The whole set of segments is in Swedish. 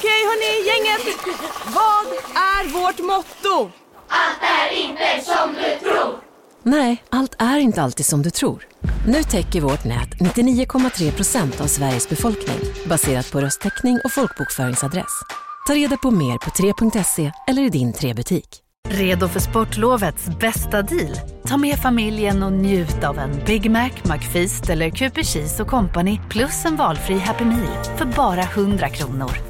Okej hörni, gänget. Vad är vårt motto? Allt är inte som du tror. Nej, allt är inte alltid som du tror. Nu täcker vårt nät 99,3 procent av Sveriges befolkning baserat på röstteckning och folkbokföringsadress. Ta reda på mer på 3.se eller i din 3-butik. Redo för sportlovets bästa deal? Ta med familjen och njut av en Big Mac, McFeast eller Cooper Cheese och Company plus en valfri Happy Meal för bara 100 kronor.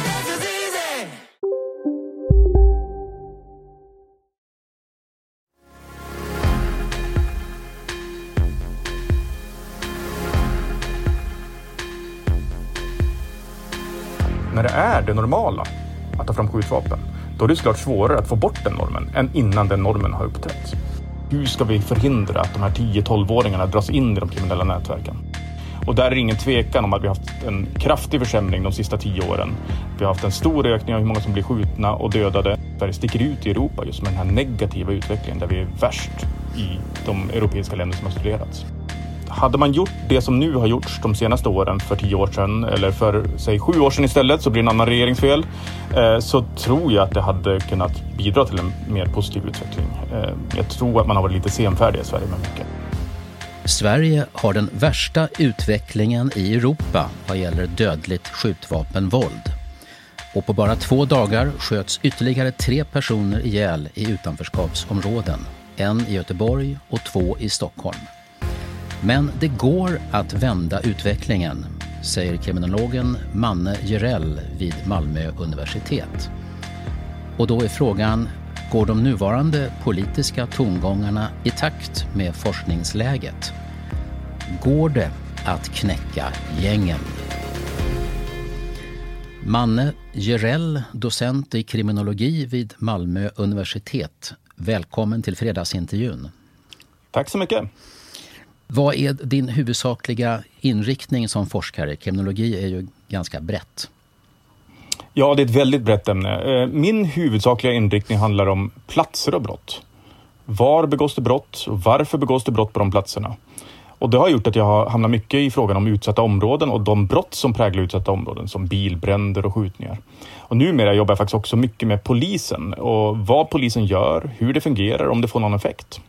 det normala att ta fram skjutvapen, då är det såklart svårare att få bort den normen än innan den normen har uppträtt. Hur ska vi förhindra att de här 10-12-åringarna dras in i de kriminella nätverken? Och där är det ingen tvekan om att vi har haft en kraftig försämring de sista tio åren. Vi har haft en stor ökning av hur många som blir skjutna och dödade. Sverige sticker ut i Europa just med den här negativa utvecklingen där vi är värst i de europeiska länder som har studerats. Hade man gjort det som nu har gjorts de senaste åren för tio år sedan eller för säg sju år sedan istället så blir det en annan regeringsfel. Eh, så tror jag att det hade kunnat bidra till en mer positiv utveckling. Eh, jag tror att man har varit lite senfärdig i Sverige med mycket. Sverige har den värsta utvecklingen i Europa vad gäller dödligt skjutvapenvåld. Och på bara två dagar sköts ytterligare tre personer ihjäl i utanförskapsområden. En i Göteborg och två i Stockholm. Men det går att vända utvecklingen, säger kriminologen Manne Jerell vid Malmö universitet. Och då är frågan, går de nuvarande politiska tongångarna i takt med forskningsläget? Går det att knäcka gängen? Manne Jerell, docent i kriminologi vid Malmö universitet. Välkommen till fredagsintervjun. Tack så mycket. Vad är din huvudsakliga inriktning som forskare? Kriminologi är ju ganska brett. Ja, det är ett väldigt brett ämne. Eh, min huvudsakliga inriktning handlar om platser och brott. Var begås det brott och varför begås det brott på de platserna? Och det har gjort att jag har hamnat mycket i frågan om utsatta områden och de brott som präglar utsatta områden som bilbränder och skjutningar. Och numera jobbar jag faktiskt också mycket med polisen och vad polisen gör, hur det fungerar, om det får någon effekt.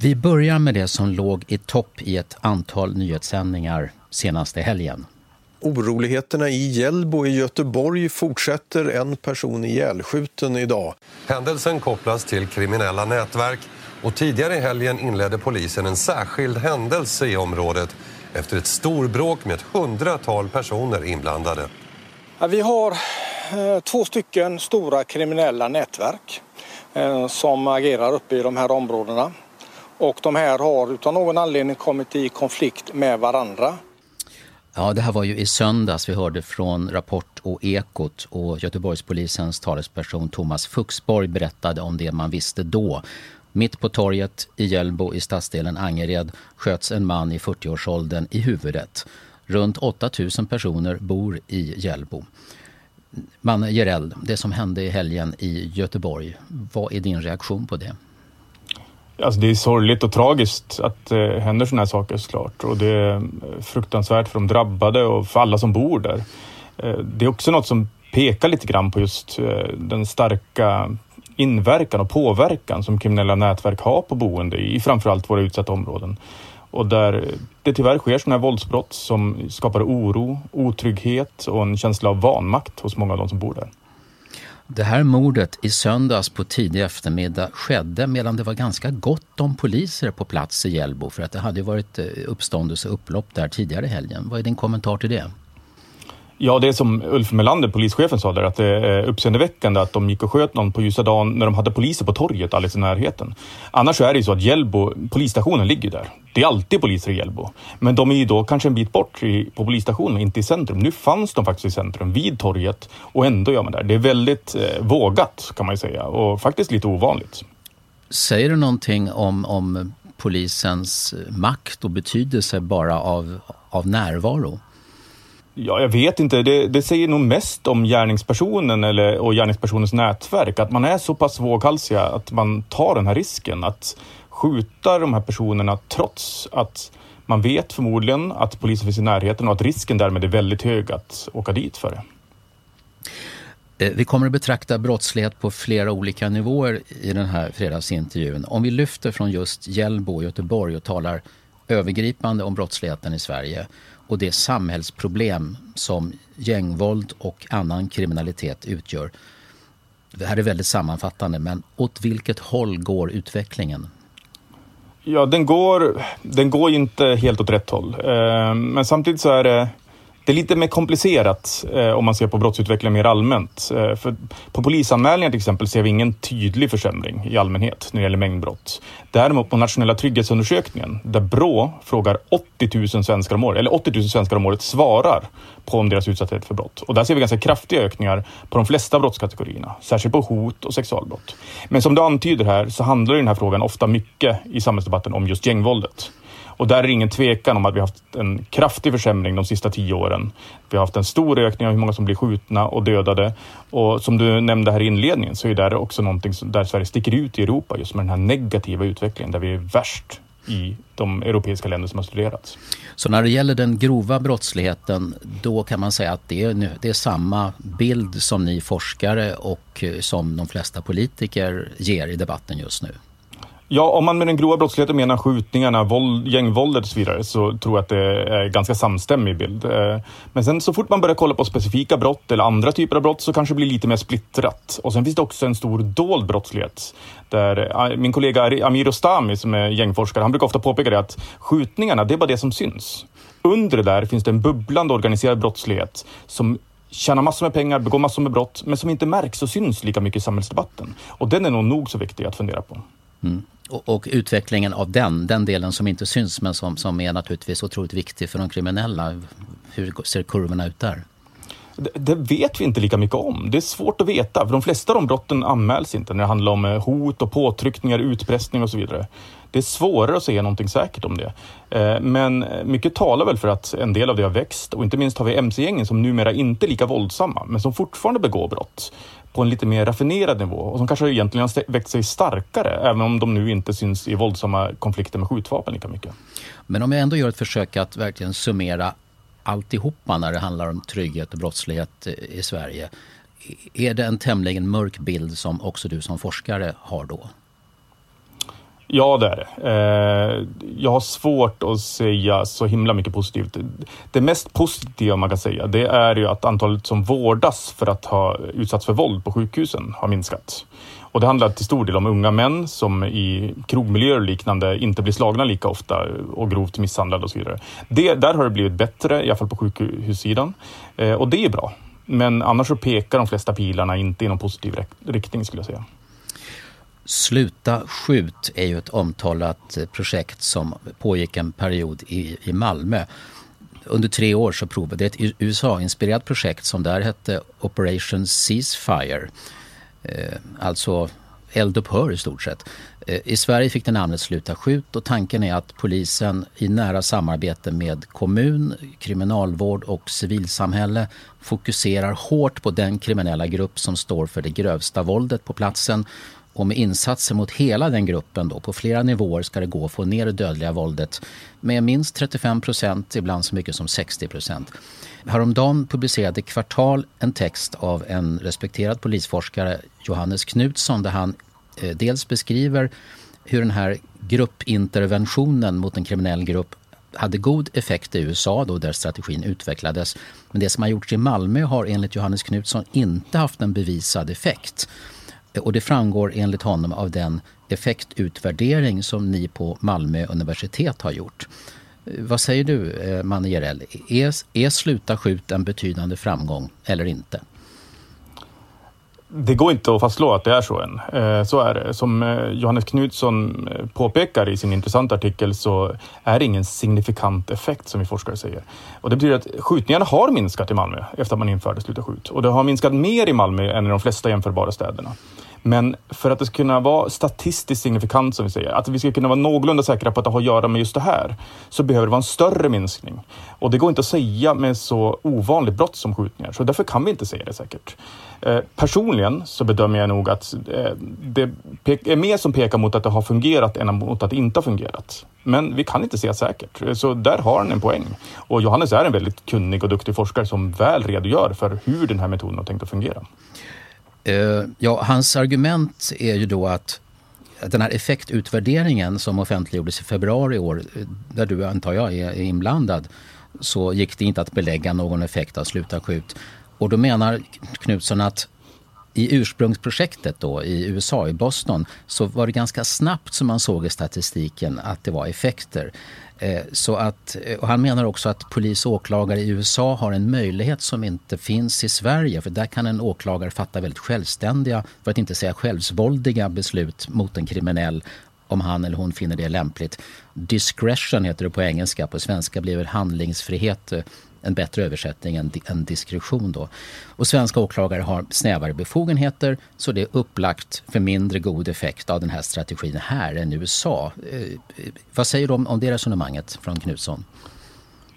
Vi börjar med det som låg i topp i ett antal nyhetssändningar senaste helgen. Oroligheterna i Hjällbo i Göteborg fortsätter en person ihjälskjuten idag. Händelsen kopplas till kriminella nätverk och tidigare i helgen inledde polisen en särskild händelse i området efter ett storbråk med ett hundratal personer inblandade. Vi har eh, två stycken stora kriminella nätverk eh, som agerar uppe i de här områdena. Och de här har utan någon anledning kommit i konflikt med varandra. Ja, det här var ju i söndags vi hörde från Rapport och Ekot och Göteborgspolisens talesperson Thomas Fuxborg berättade om det man visste då. Mitt på torget i Hjällbo i stadsdelen Angered sköts en man i 40-årsåldern i huvudet. Runt 8000 personer bor i Hjällbo. Manne Gerell, det som hände i helgen i Göteborg, vad är din reaktion på det? Alltså det är sorgligt och tragiskt att det händer sådana här saker såklart. Och det är eh, fruktansvärt för de drabbade och för alla som bor där. Eh, det är också något som pekar lite grann på just den starka inverkan och påverkan som kriminella nätverk har på boende i framförallt våra utsatta områden. Och där det tyvärr sker sådana här våldsbrott som skapar oro, otrygghet och en känsla av vanmakt hos många av de som bor där. Det här mordet i söndags på tidig eftermiddag skedde medan det var ganska gott om poliser på plats i Hjällbo för att det hade varit eh, uppståndelse och upplopp där tidigare i helgen. Vad är din kommentar till det? Ja, det är som Ulf Melander, polischefen, sa där, att det är uppseendeväckande att de gick och sköt någon på ljusa dagen när de hade poliser på torget alldeles i närheten. Annars så är det ju så att Hjällbo, polisstationen ligger där. Det är alltid poliser i Hjällbo. Men de är ju då kanske en bit bort på polisstationen, inte i centrum. Nu fanns de faktiskt i centrum, vid torget, och ändå gör man det. Det är väldigt eh, vågat kan man ju säga och faktiskt lite ovanligt. Säger du någonting om, om polisens makt och betydelse bara av, av närvaro? Ja, jag vet inte. Det, det, säger nog mest om gärningspersonen eller, och gärningspersonens nätverk. Att man är så pass våghalsiga att man tar den här risken. Att skjuta de här personerna trots att man vet förmodligen att polisen finns i närheten och att risken därmed är väldigt hög att åka dit för det. Eh, vi kommer att betrakta brottslighet på flera olika nivåer i den här fredagsintervjun. Om vi lyfter från just Hjällbo i Göteborg och talar övergripande om brottsligheten i Sverige och det samhällsproblem som gängvåld och annan kriminalitet utgör. Det här är väldigt sammanfattande, men åt vilket håll går utvecklingen? Ja, den går, den går inte helt åt rätt håll. Eh, men samtidigt så är det det är lite mer komplicerat eh, om man ser på brottsutvecklingen mer allmänt. Eh, för på polisanmälningar till exempel ser vi ingen tydlig försämring i allmänhet när det gäller mängdbrott. Däremot på nationella trygghetsundersökningen där Brå frågar 80 000 svenskar om året, eller 80 000 svenskar om året svarar på om deras utsatthet för brott. Och där ser vi ganska kraftiga ökningar på de flesta brottskategorierna, särskilt på hot och sexualbrott. Men som du antyder här så handlar den här frågan ofta mycket i samhällsdebatten om just gängvåldet. Och där är det ingen tvekan om att vi har haft en kraftig försämring de sista tio åren. Vi har haft en stor ökning av hur många som blir skjutna och dödade. Och som du nämnde här i inledningen så är det också någonting där Sverige sticker ut i Europa just med den här negativa utvecklingen där vi är värst i de europeiska länder som har studerats. Så när det gäller den grova brottsligheten då kan man säga att det är, det är samma bild som ni forskare och eh, som de flesta politiker ger i debatten just nu? Ja, om man med den grova brottsligheten menar skjutningarna, våld, gängvåldet och så vidare så tror jag att det är ganska samstämmig bild. Eh, men sen så fort man börjar kolla på specifika brott eller andra typer av brott så kanske det blir lite mer splittrat. Och sen finns det också en stor dold brottslighet. Där eh, min kollega Amir Ostami som är gängforskare, han brukar ofta påpeka det att skjutningarna, det är bara det som syns. Under det där finns det en bubblande organiserad brottslighet som tjänar massor med pengar, begår massor med brott, men som inte märks och syns lika mycket i samhällsdebatten. Och den är nog nog så viktig att fundera på. Mm. Och, och, utvecklingen av den, den delen som inte syns men som, som är naturligtvis otroligt viktig för de kriminella. Hur ser kurvorna ut där? Det, det, vet vi inte lika mycket om. Det är svårt att veta, för de flesta av de brotten anmäls inte när det handlar om eh, hot och påtryckningar, utpressning och så vidare. Det är svårare att säga någonting säkert om det. Eh, men mycket talar väl för att en del av det har växt och inte minst har vi mc-gängen som numera inte är lika våldsamma men som fortfarande begår brott på en lite mer raffinerad nivå och som kanske egentligen har växt sig starkare även om de nu inte syns i våldsamma konflikter med skjutvapen lika mycket. Men om jag ändå gör ett försök att verkligen summera alltihopa när det handlar om trygghet och brottslighet eh, i Sverige. Är det en tämligen mörk bild som också du som forskare har då? Ja, det är det. Eh, jag har svårt att säga så himla mycket positivt. Det mest positiva man kan säga, det är ju att antalet som vårdas för att ha utsatts för våld på sjukhusen har minskat. Och det handlar till stor del om unga män som i krogmiljöer och liknande inte blir slagna lika ofta och grovt misshandlade och så vidare. Det, där har det blivit bättre, i alla fall på sjukhussidan. Eh, och det är bra. Men annars så pekar de flesta pilarna inte i någon positiv riktning skulle jag säga. Sluta skjut är ju ett omtalat eh, projekt som pågick en period i, i Malmö. Under tre år så provade det ett USA-inspirerat projekt som där hette Operation Ceasefire. Eh, alltså eldupphör i stort sett. Eh, I Sverige fick det namnet Sluta skjut och tanken är att polisen i nära samarbete med kommun, kriminalvård och civilsamhälle fokuserar hårt på den kriminella grupp som står för det grövsta våldet på platsen och med insatser mot hela den gruppen då, på flera nivåer ska det gå att få ner det dödliga våldet med minst 35 procent, ibland så mycket som 60 procent. Häromdagen publicerade Kvartal en text av en respekterad polisforskare, Johannes Knutsson, där han eh, dels beskriver hur den här gruppinterventionen mot en kriminell grupp hade god effekt i USA då där strategin utvecklades. Men det som har gjorts i Malmö har enligt Johannes Knutsson inte haft en bevisad effekt. Och det framgår enligt honom av den effektutvärdering som ni på Malmö universitet har gjort. Eh, vad säger du, eh, Manne Jerell? Är, är Sluta skjut en betydande framgång eller inte? Det går inte att fastslå att det är så än. Eh, så är det. Som eh, Johannes Knutsson eh, påpekar i sin intressanta artikel så är det ingen signifikant effekt som vi forskare säger. Och det betyder att skjutningarna har minskat i Malmö efter att man införde Sluta skjut. Och det har minskat mer i Malmö än i de flesta jämförbara städerna. Men för att det ska kunna vara statistiskt signifikant som vi säger, att vi ska kunna vara någorlunda säkra på att det har att göra med just det här, så behöver det vara en större minskning. Och det går inte att säga med så ovanligt brott som skjutningar, så därför kan vi inte säga det säkert. Eh, personligen så bedömer jag nog att eh, det är mer som pekar mot att det har fungerat än mot att det inte har fungerat. Men vi kan inte säga säkert, så där har han en poäng. Och Johannes är en väldigt kunnig och duktig forskare som väl redogör för hur den här metoden har tänkt att fungera. Eh, ja, hans argument är ju då att den här effektutvärderingen som offentliggjordes i februari i år, där du antar jag är inblandad, så gick det inte att belägga någon effekt av sluta skjut. Och då menar Knutsson att i ursprungsprojektet då i USA, i Boston, så var det ganska snabbt som man såg i statistiken att det var effekter. Eh, så att, eh, och han menar också att polis och åklagare i USA har en möjlighet som inte finns i Sverige. För där kan en åklagare fatta väldigt självständiga, för att inte säga självsvåldiga beslut mot en kriminell om han eller hon finner det lämpligt. Discretion heter det på engelska, på svenska blir det handlingsfrihet eh, en bättre översättning än, än diskretion. Då. Och svenska åklagare har snävare befogenheter så det är upplagt för mindre god effekt av den här strategin här än i USA. Eh, eh, vad säger du om, om det resonemanget från Knutsson?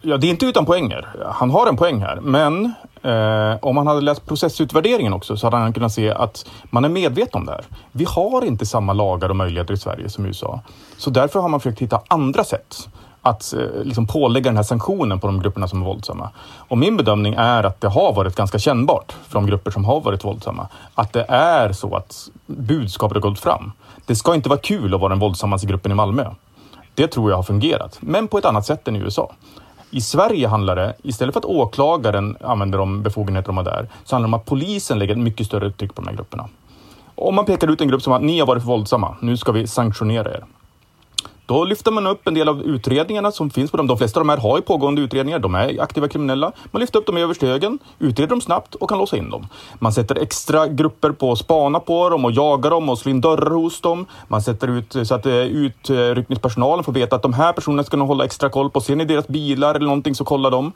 Ja, det är inte utan poänger. Han har en poäng här, men eh, om han hade läst processutvärderingen också så hade han kunnat se att man är medveten om det här. Vi har inte samma lagar och möjligheter i Sverige som i USA. Så därför har man försökt hitta andra sätt att eh, liksom pålägga den här sanktionen på de grupperna som är våldsamma. Och min bedömning är att det har varit ganska kännbart för de grupper som har varit våldsamma. Att det är så att budskapet har gått fram. Det ska inte vara kul att vara den våldsammaste gruppen i Malmö. Det tror jag har fungerat, men på ett annat sätt än i USA. I Sverige handlar det, istället för att åklagaren använder de befogenheter de har där, så handlar det om att polisen lägger ett mycket större tryck på de här grupperna. Om man pekar ut en grupp som att ni har varit för våldsamma, nu ska vi sanktionera er. Då lyfter man upp en del av utredningarna som finns på dem. De flesta av de här har ju pågående utredningar. De är aktiva kriminella. Man lyfter upp dem överst till högen, utreder dem snabbt och kan låsa in dem. Man sätter extra grupper på att spana på dem och jaga dem och slå in dörrar hos dem. Man sätter ut så att eh, utryckningspersonalen får veta att de här personerna ska nog hålla extra koll på. Ser ni deras bilar eller någonting så kolla dem.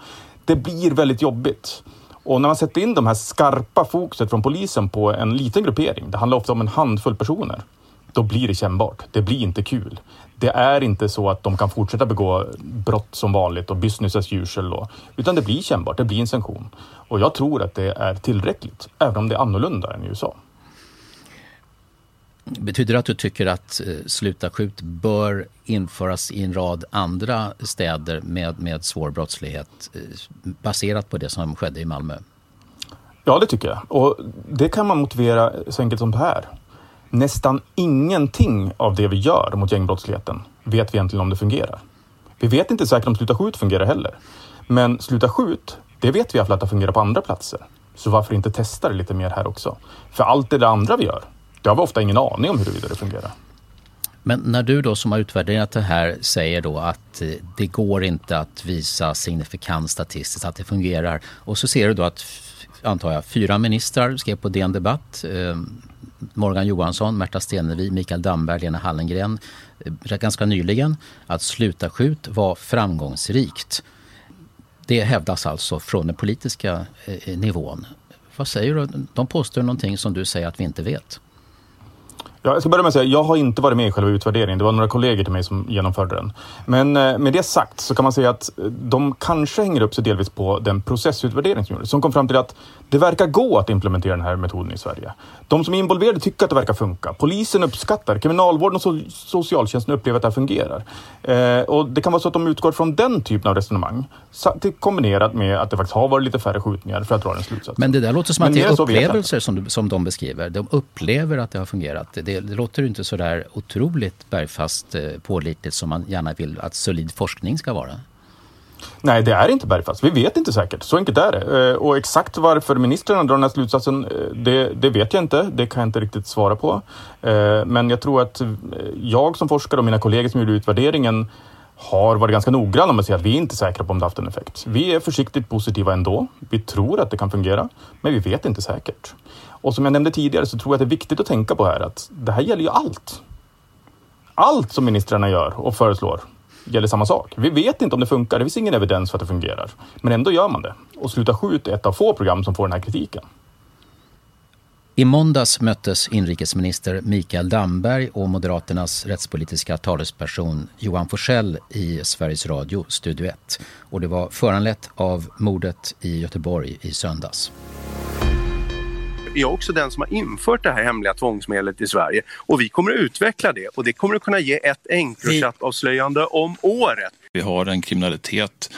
Det blir väldigt jobbigt. Och när man sätter in de här skarpa fokuset från polisen på en liten gruppering, det handlar ofta om en handfull personer, då blir det kännbart. Det blir inte kul det är inte så att de kan fortsätta begå brott som vanligt och business as usual då, utan det blir kännbart, det blir en sanktion. Och jag tror att det är tillräckligt, även om det är annorlunda än i USA. Betyder det att du tycker att eh, Sluta skjut bör införas i en rad andra städer med, med svår brottslighet eh, baserat på det som skedde i Malmö? Ja, det tycker jag. Och det kan man motivera så enkelt som det här nästan ingenting av det vi gör mot gängbrottsligheten vet vi egentligen om det fungerar. Vi vet inte säkert om Sluta skjut fungerar heller. Men Sluta skjut, det vet vi i alla fall att det fungerar på andra platser. Så varför inte testa det lite mer här också? För allt det andra vi gör, det har vi ofta ingen aning om huruvida det fungerar. Men när du då som har utvärderat det här säger då att eh, det går inte att visa signifikant statistiskt att det fungerar och så ser du då att, antar jag, fyra ministrar skrev på DN Debatt eh, Morgan Johansson, Märta Stenevi, Mikael Damberg, Lena Hallengren eh, ganska nyligen att Sluta skjut var framgångsrikt. Det hävdas alltså från den politiska eh, eh, nivån. Vad säger du? De påstår någonting som du säger att vi inte vet. Ja, jag ska börja med att säga, jag har inte varit med i själva utvärderingen. Det var några kollegor till mig som genomförde den. Men eh, med det sagt så kan man säga att eh, de kanske hänger upp sig delvis på den processutvärdering som gjordes, som kom fram till att det verkar gå att implementera den här metoden i Sverige. De som är involverade tycker att det verkar funka. Polisen uppskattar, kriminalvården och socialtjänsten upplever att det här fungerar. Eh, och det kan vara så att de utgår från den typen av resonemang kombinerat med att det faktiskt har varit lite färre skjutningar för att dra den slutsatsen. Men det där låter som Men att det är upplevelser som, som de beskriver. De upplever att det har fungerat. Det det, det låter inte så där otroligt bergfast eh, pålitligt som man gärna vill att solid forskning ska vara. Nej, det är inte bergfast. Vi vet inte säkert. Så enkelt är det. Eh, och exakt varför ministrarna drar den här slutsatsen, eh, det, det, vet jag inte. Det kan jag inte riktigt svara på. Men jag tror att jag som forskare och mina kollegor som gjorde utvärderingen har varit ganska noggranna med att säga att vi är inte säkra på om det haft en effekt. Vi är försiktigt positiva ändå. Vi tror att det kan fungera, men vi vet inte säkert. Och som jag nämnde tidigare så tror jag att det är viktigt att tänka på här att det här gäller ju allt. Allt som ministrarna gör och föreslår gäller samma sak. Vi vet inte om det funkar, det finns ingen evidens för att det fungerar. Men ändå gör man det. Och Sluta skjut är ett av få program som får den här kritiken. I måndags möttes inrikesminister Mikael Damberg och Moderaternas rättspolitiska talesperson Johan Forsell i Sveriges Radio, Studio 1. Och det var föranlett av mordet i Göteborg i söndags. Jag är också den som har infört det här hemliga tvångsmedlet i Sverige och vi kommer att utveckla det och det kommer att kunna ge ett Encrochat-avslöjande om året. Vi har en kriminalitet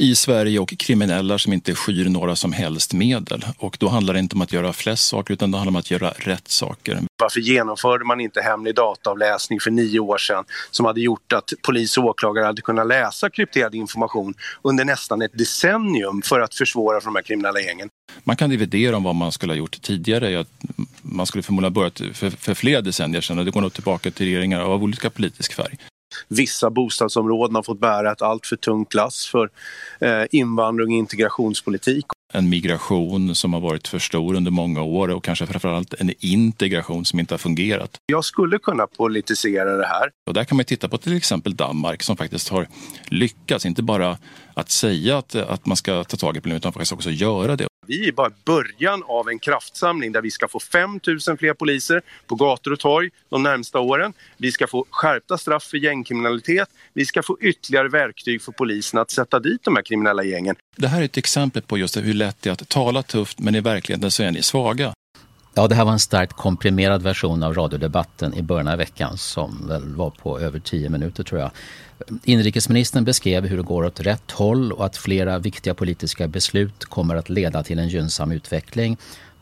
i Sverige och kriminella som inte skyr några som helst medel. Och då handlar det inte om att göra flest saker utan det handlar om att göra rätt saker. Varför genomförde man inte hemlig dataavläsning för nio år sedan som hade gjort att polis och åklagare hade kunnat läsa krypterad information under nästan ett decennium för att försvåra för de här kriminella gängen? Man kan dividera om vad man skulle ha gjort tidigare. Man skulle förmodligen ha börjat för, för flera decennier sedan och det går nog tillbaka till regeringar av olika politisk färg. Vissa bostadsområden har fått bära ett alltför tungt lass för eh, invandring och integrationspolitik. En migration som har varit för stor under många år och kanske framförallt en integration som inte har fungerat. Jag skulle kunna politisera det här. Och där kan man titta på till exempel Danmark som faktiskt har lyckats, inte bara att säga att, att man ska ta tag i problemet utan faktiskt också göra det. Vi är bara början av en kraftsamling där vi ska få 5 000 fler poliser på gator och torg de närmsta åren. Vi ska få skärpta straff för gängkriminalitet. Vi ska få ytterligare verktyg för polisen att sätta dit de här kriminella gängen. Det här är ett exempel på just hur lätt det är att tala tufft men i verkligheten så är ni svaga. Ja, det här var en starkt komprimerad version av radiodebatten i början av veckan som väl var på över tio minuter tror jag. Inrikesministern beskrev hur det går åt rätt håll och att flera viktiga politiska beslut kommer att leda till en gynnsam utveckling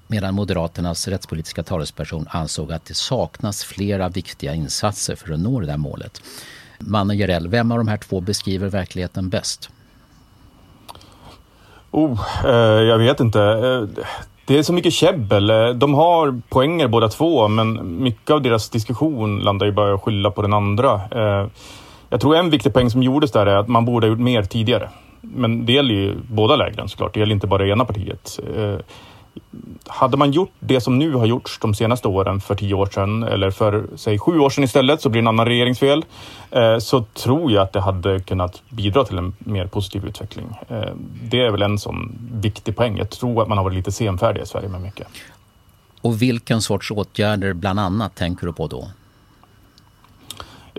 medan Moderaternas rättspolitiska talesperson ansåg att det saknas flera viktiga insatser för att nå det där målet. Mannen Jerell, vem av de här två beskriver verkligheten bäst? Oh, eh, jag vet inte. Eh, det är så mycket käbbel. De har poänger båda två, men mycket av deras diskussion landar ju bara att skylla på den andra. Eh, jag tror en viktig poäng som gjordes där är att man borde ha gjort mer tidigare. Men det gäller ju båda lägren såklart. Det gäller inte bara det ena partiet. Eh, hade man gjort det som nu har gjorts de senaste åren för tio år sedan eller för säg sju år sedan istället så blir det en annan regeringsfel. Eh, så tror jag att det hade kunnat bidra till en mer positiv utveckling. Eh, det är väl en sån viktig poäng. Jag tror att man har varit lite senfärdig i Sverige med mycket. Och vilken sorts åtgärder bland annat tänker du på då?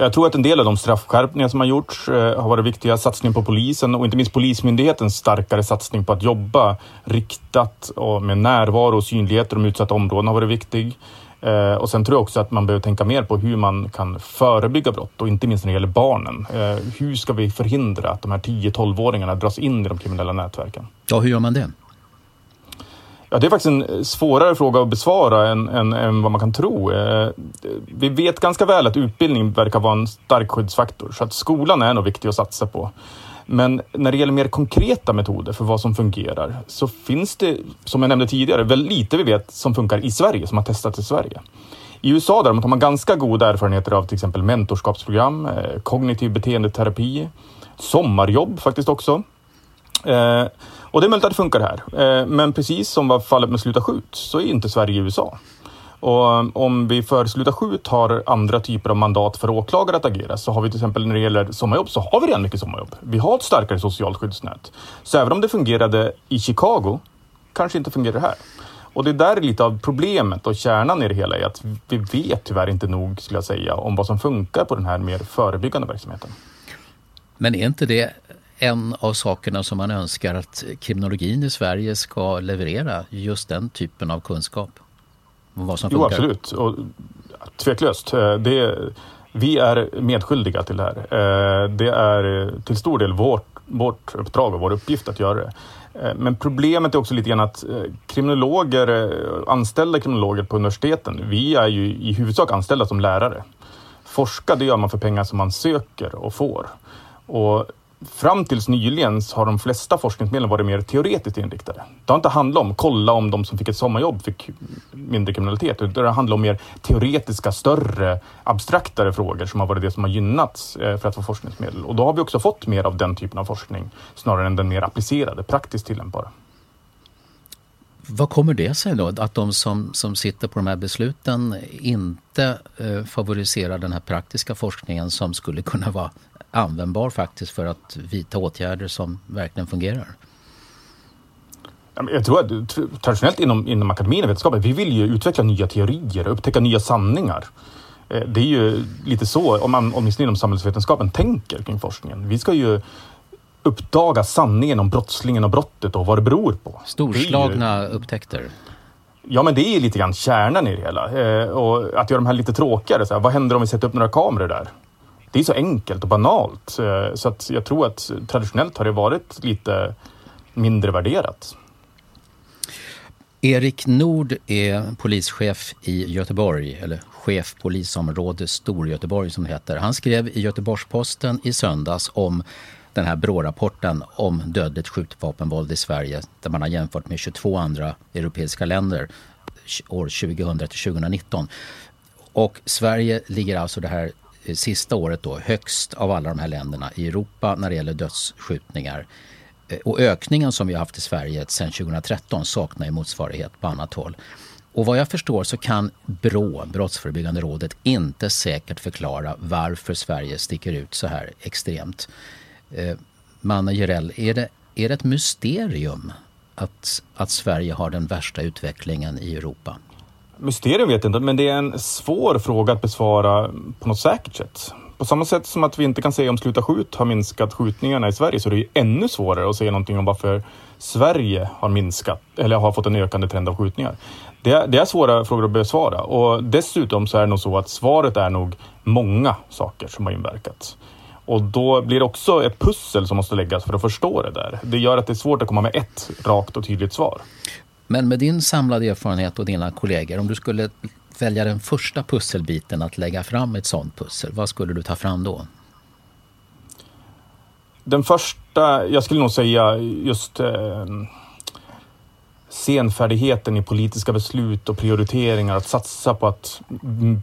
Jag tror att en del av de straffskärpningar som har gjorts eh, har varit viktiga. Satsningen på polisen och inte minst Polismyndighetens starkare satsning på att jobba riktat och med närvaro och synlighet i de utsatta områdena har varit viktig. Eh, och sen tror jag också att man behöver tänka mer på hur man kan förebygga brott och inte minst när det gäller barnen. Eh, hur ska vi förhindra att de här 10-12-åringarna dras in i de kriminella nätverken? Ja, hur gör man det? Ja, det är faktiskt en svårare fråga att besvara än, än, än, vad man kan tro. Eh, vi vet ganska väl att utbildning verkar vara en stark skyddsfaktor, så att skolan är nog viktig att satsa på. Men när det gäller mer konkreta metoder för vad som fungerar så finns det, som jag nämnde tidigare, väl lite vi vet som funkar i Sverige, som har testats i Sverige. I USA däremot har man ganska goda erfarenheter av till exempel mentorskapsprogram, eh, kognitiv beteendeterapi, sommarjobb faktiskt också. Eh, och det är möjligt att det funkar här. Eh, men precis som var fallet med Sluta skjut så är inte Sverige USA. Och eh, om vi för Sluta skjut har andra typer av mandat för åklagare att agera så har vi till exempel när det gäller sommarjobb så har vi redan mycket sommarjobb. Vi har ett starkare socialt skyddsnät. Så även om det fungerade i Chicago kanske inte fungerar här. Och det där är lite av problemet och kärnan i det hela är att vi vet tyvärr inte nog, skulle jag säga, om vad som funkar på den här mer förebyggande verksamheten. Men är inte det en av sakerna som man önskar att kriminologin i Sverige ska leverera, just den typen av kunskap? Om vad som jo, absolut. Och, tveklöst. Eh, det, vi är medskyldiga till det här. Eh, det är till stor del vårt, vårt uppdrag och vår uppgift att göra det. Eh, men problemet är också lite grann att kriminologer, anställda kriminologer på universiteten, vi är ju i huvudsak anställda som lärare. Forska, det gör man för pengar som man söker och får. Och fram tills nyligen har de flesta forskningsmedlen varit mer teoretiskt inriktade. Det har inte handlat om kolla om de som fick ett sommarjobb fick mindre kriminalitet, utan det handlar om mer teoretiska, större, abstraktare frågor som har varit det som har gynnats eh, för att få forskningsmedel. Och då har vi också fått mer av den typen av forskning snarare än den mer applicerade, praktiskt tillämpbara. Vad kommer det sig då att de som, som sitter på de här besluten inte eh, favoriserar den här praktiska forskningen som skulle kunna vara användbar faktiskt för att vidta åtgärder som verkligen fungerar? Jag tror att traditionellt inom, inom akademin och vetenskapen, vi vill ju utveckla nya teorier och upptäcka nya sanningar. Eh, det är ju lite så, om man åtminstone inom samhällsvetenskapen tänker kring forskningen. Vi ska ju uppdaga sanningen om brottslingen och brottet och vad det beror på. Storslagna ju... upptäckter. Ja, men det är lite grann kärnan i det hela. Eh, och att göra de här lite tråkigare. Så här, vad händer om vi sätter upp några kameror där? Det är så enkelt och banalt. Eh, så att jag tror att traditionellt har det varit lite mindre värderat. Erik Nord är polischef i Göteborg, eller chef polisområde Storgöteborg som det heter. Han skrev i Göteborgs-Posten i söndags om den här BRÅ-rapporten om dödligt skjutvapenvåld i Sverige där man har jämfört med 22 andra europeiska länder år 2000 till 2019. Och Sverige ligger alltså det här Eh, sista året då högst av alla de här länderna i Europa när det gäller dödsskjutningar. Eh, och ökningen som vi har haft i Sverige sedan 2013 saknar ju motsvarighet på annat håll. Och vad jag förstår så kan BRÅ, Brottsförebyggande rådet, inte säkert förklara varför Sverige sticker ut så här extremt. Eh, Manne Jirell, är det, är det ett mysterium att, att Sverige har den värsta utvecklingen i Europa? Mysterium vet jag inte, men det är en svår fråga att besvara på något säkert sätt. På samma sätt som att vi inte kan säga om Sluta skjut har minskat skjutningarna i Sverige så är det ju ännu svårare att säga någonting om varför Sverige har minskat eller har fått en ökande trend av skjutningar. Det är, det är svåra frågor att besvara och dessutom så är det nog så att svaret är nog många saker som har inverkat. Och då blir det också ett pussel som måste läggas för att förstå det där. Det gör att det är svårt att komma med ett rakt och tydligt svar. Men med din samlade erfarenhet och dina kollegor, om du skulle välja den första pusselbiten att lägga fram ett sådant pussel, vad skulle du ta fram då? Den första, jag skulle nog säga just eh, senfärdigheten i politiska beslut och prioriteringar, att satsa på att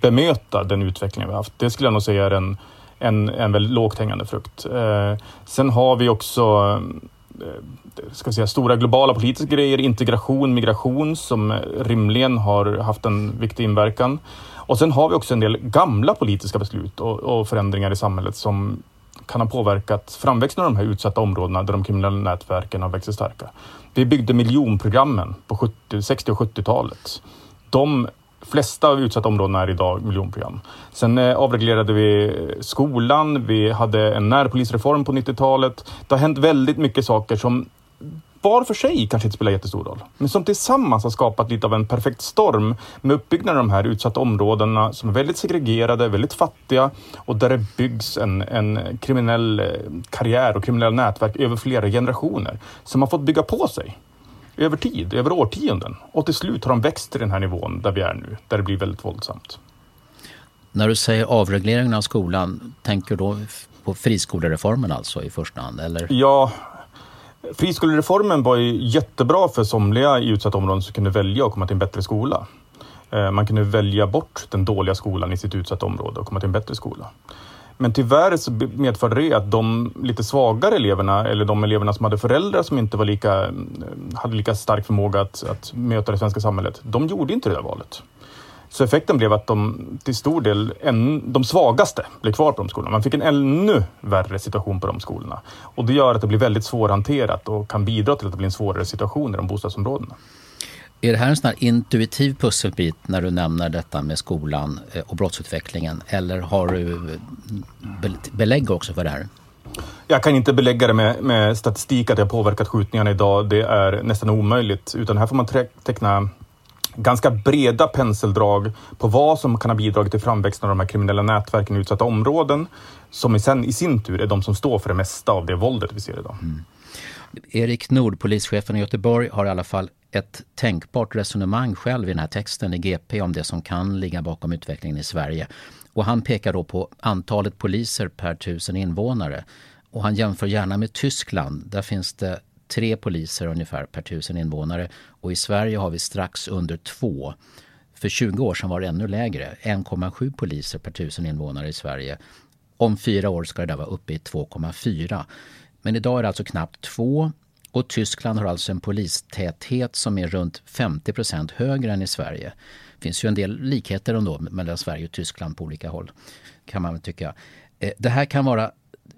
bemöta den utveckling vi haft. Det skulle jag nog säga är en, en, en väldigt lågt hängande frukt. Eh, sen har vi också eh, Eh, ska säga, stora globala politiska grejer, integration, migration som eh, rimligen har haft en viktig inverkan. Och sen har vi också en del gamla politiska beslut och, och förändringar i samhället som kan ha påverkat framväxten av de här utsatta områdena där de kriminella nätverken har växt sig starka. Vi byggde miljonprogrammen på 70, 60 och 70-talet. De flesta av utsatta områdena är idag miljonprogram. Sen eh, avreglerade vi eh, skolan, vi hade en närpolisreform på 90-talet. Det har hänt väldigt mycket saker som var för sig kanske inte spelar jättestor roll, men som tillsammans har skapat lite av en perfekt storm med uppbyggnaden av de här utsatta områdena som är väldigt segregerade, väldigt fattiga och där det byggs en, en kriminell eh, karriär och kriminella nätverk över flera generationer som har fått bygga på sig över tid, över årtionden. Och till slut har de växt till den här nivån där vi är nu, där det blir väldigt våldsamt. När du säger avregleringen av skolan, tänker du då på friskolereformen alltså i första hand? Eller? Ja, Friskolereformen var ju jättebra för somliga i utsatta områden som kunde välja att komma till en bättre skola. Eh, man kunde välja bort den dåliga skolan i sitt utsatta område och komma till en bättre skola. Men tyvärr så medförde det att de lite svagare eleverna, eller de eleverna som hade föräldrar som inte var lika, eh, hade lika stark förmåga att, att möta det svenska samhället, de gjorde inte det där valet. Så effekten blev att de till stor del, en, de svagaste blev kvar på de skolorna. Man fick en ännu värre situation på de skolorna. Och det gör att det blir väldigt svårhanterat och kan bidra till att det blir en svårare situation i de bostadsområdena. Är det här en sån intuitiv pusselbit när du nämner detta med skolan eh, och brottsutvecklingen? Eller har du eh, belägg också för det här? Jag kan inte belägga det med, med statistik att det har påverkat skjutningarna idag. Det är nästan omöjligt. Utan här får man teckna ganska breda penseldrag på vad som kan ha bidragit till framväxten av de här kriminella nätverken i utsatta områden, som i, sen, i sin tur är de som står för det mesta av det våldet vi ser idag. Mm. Erik Nord, polischefen i Göteborg, har i alla fall ett tänkbart resonemang själv i den här texten i GP om det som kan ligga bakom utvecklingen i Sverige. Och han pekar då på antalet poliser per tusen invånare. Och han jämför gärna med Tyskland. Där finns det tre poliser ungefär per tusen invånare och i Sverige har vi strax under två. För 20 år sedan var det ännu lägre, 1,7 poliser per tusen invånare i Sverige. Om fyra år ska det där vara uppe i 2,4. Men idag är det alltså knappt två och Tyskland har alltså en polistäthet som är runt 50 procent högre än i Sverige. Det finns ju en del likheter ändå mellan Sverige och Tyskland på olika håll, kan man tycka. Eh, det här kan vara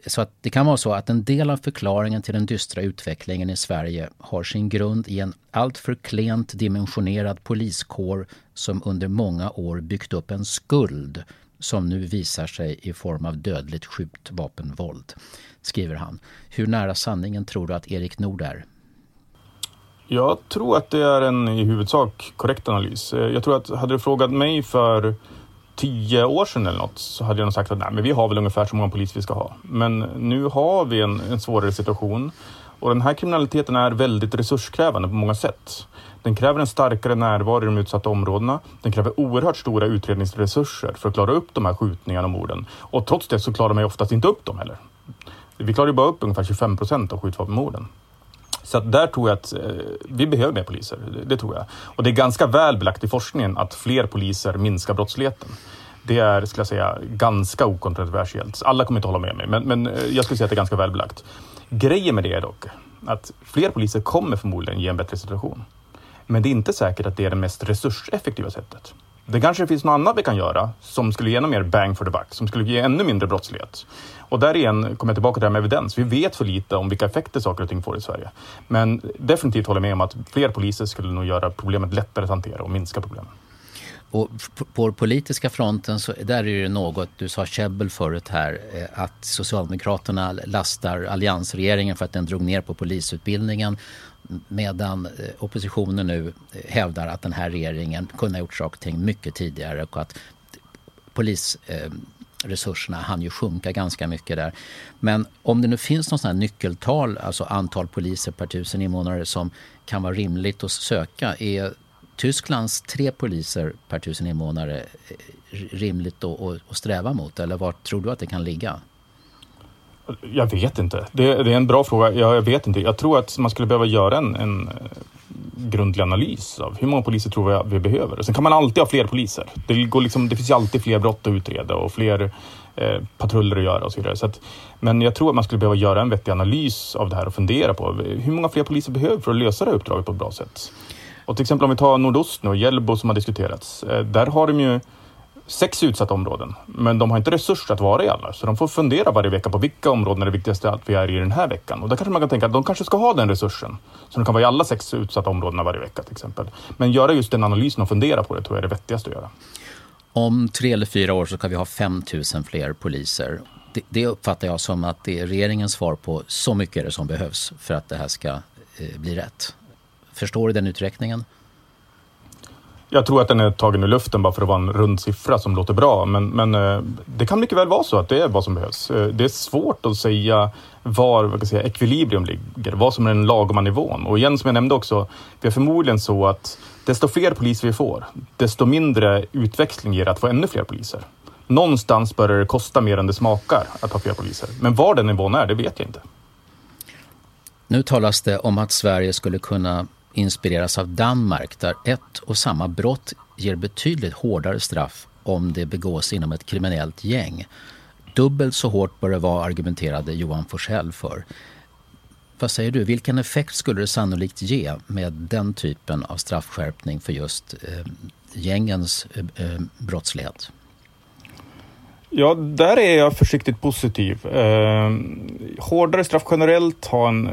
Så att det kan vara så att en del av förklaringen till den dystra utvecklingen i Sverige har sin grund i en alltför klent dimensionerad poliskår som under många år byggt upp en skuld som nu visar sig i form av dödligt skjutvapenvåld, skriver han. Hur nära sanningen tror du att Erik Nord är? Jag tror att det är en i huvudsak korrekt analys. Eh, jag tror att hade du frågat mig för tio år sedan eller något så hade jag nog sagt att nej, men vi har väl ungefär så många poliser vi ska ha. Men nu har vi en, en svårare situation och den här kriminaliteten är väldigt resurskrävande på många sätt. Den kräver en starkare närvaro i de utsatta områdena. Den kräver oerhört stora utredningsresurser för att klara upp de här skjutningarna och morden. Och trots det så klarar man ju oftast inte upp dem heller. Vi klarar ju bara upp ungefär 25 procent av skjutvapenmorden. Så att där tror jag att eh, vi behöver mer poliser. Det, det, tror jag. Och det är ganska väl belagt i forskningen att fler poliser minskar brottsligheten. Det är, skulle jag säga, ganska okontroversiellt. Alla kommer inte hålla med mig, men, men eh, jag skulle säga att det är ganska välbelagt. Grejen med det är dock att fler poliser kommer förmodligen ge en bättre situation. Men det är inte säkert att det är det mest resurseffektiva sättet. Det kanske finns något annat vi kan göra som skulle ge mer bang for the buck, som skulle ge ännu mindre brottslighet. Och där igen kommer jag tillbaka till det här med evidens. Vi vet för lite om vilka effekter saker och ting får i Sverige. Men definitivt håller jag med om att fler poliser skulle nog göra problemet lättare att hantera och minska problemen. Och på den politiska fronten så där är det något, du sa käbbel förut här, eh, att Socialdemokraterna lastar alliansregeringen för att den drog ner på polisutbildningen medan eh, oppositionen nu eh, hävdar att den här regeringen kunde ha gjort saker och ting mycket tidigare och att polisresurserna eh, hann ju sjunka ganska mycket där. Men om det nu finns något sånt nyckeltal, alltså antal poliser per tusen invånare som kan vara rimligt att söka, är Tysklands tre poliser per tusen invånare rimligt att sträva mot? Eller var tror du att det kan ligga? Jag vet inte. Det, det är en bra fråga. Jag, jag, vet inte. Jag tror att man skulle behöva göra en, en eh, grundlig analys av hur många poliser tror jag vi behöver. Sen kan man alltid ha fler poliser. Det, går liksom, det finns ju alltid fler brott att utreda och fler eh, patruller att göra och så vidare. Så att, men jag tror att man skulle behöva göra en vettig analys av det här och fundera på hur många fler poliser behöver för att lösa det här uppdraget på ett bra sätt. Och till exempel om vi tar nordost nu, Hjällbo som har diskuterats. Eh, där har de ju sex utsatta områden, men de har inte resurser att vara i alla. Så de får fundera varje vecka på vilka områden är det viktigaste att vi är i den här veckan. Och där kanske man kan tänka att de kanske ska ha den resursen. Så de kan vara i alla sex utsatta områdena varje vecka till exempel. Men göra just den analysen och fundera på det tror jag är det vettigaste att göra. Om tre eller fyra år så kan vi ha 5 000 fler poliser. Det, det uppfattar jag som att det är regeringens svar på så mycket är det som behövs för att det här ska eh, bli rätt. Förstår du den uträkningen? Jag tror att den är tagen ur luften bara för att vara en rund siffra som låter bra. Men, men eh, det kan mycket väl vara så att det är vad som behövs. Eh, det är svårt att säga var vad jag säga, ekvilibrium ligger, vad som är den lagoma nivån. Och igen, som jag nämnde också, det är förmodligen så att desto fler poliser vi får, desto mindre utväxling ger det att få ännu fler poliser. Någonstans börjar det kosta mer än det smakar att ha fler poliser. Men var den nivån är, det vet jag inte. Nu talas det om att Sverige skulle kunna inspireras av Danmark där ett och samma brott ger betydligt hårdare straff om det begås inom ett kriminellt gäng. Dubbelt så hårt bör det vara, argumenterade Johan Forsell för. Vad säger du, vilken effekt skulle det sannolikt ge med den typen av straffskärpning för just eh, gängens eh, eh brottslighet? Ja, där är jag försiktigt positiv. Eh, hårdare straff generellt har en eh,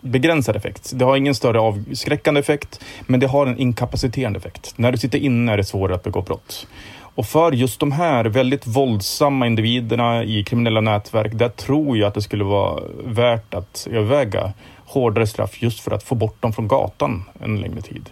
begränsad effekt. Det har ingen större avskräckande effekt, men det har en inkapaciterande effekt. När du sitter inne är det svårare att begå brott. Och för just de här väldigt våldsamma individerna i kriminella nätverk, där tror jag att det skulle vara värt att överväga hårdare straff just för att få bort dem från gatan en längre tid.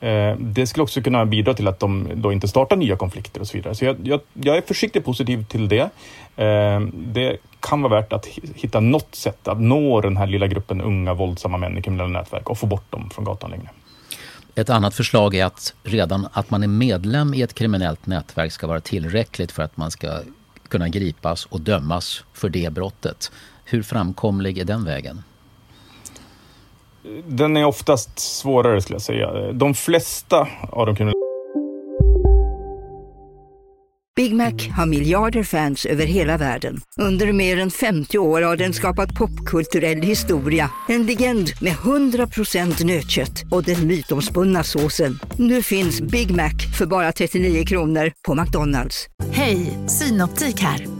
Eh, det skulle också kunna bidra till att de då inte startar nya konflikter och så vidare. Så jag, jag, jag är försiktigt positiv till det. Eh, det kan vara värt att hitta något sätt att nå den här lilla gruppen unga våldsamma män i kriminella nätverk och få bort dem från gatan längre. Ett annat förslag är att redan att man är medlem i ett kriminellt nätverk ska vara tillräckligt för att man ska kunna gripas och dömas för det brottet. Hur framkomlig är den vägen? Den är oftast svårare skulle jag säga. De flesta av de kriminella Big Mac har miljarder fans över hela världen. Under mer än 50 år har den skapat popkulturell historia. En legend med 100% nötkött och den mytomspunna såsen. Nu finns Big Mac för bara 39 kronor på McDonalds. Hej, Synoptik här.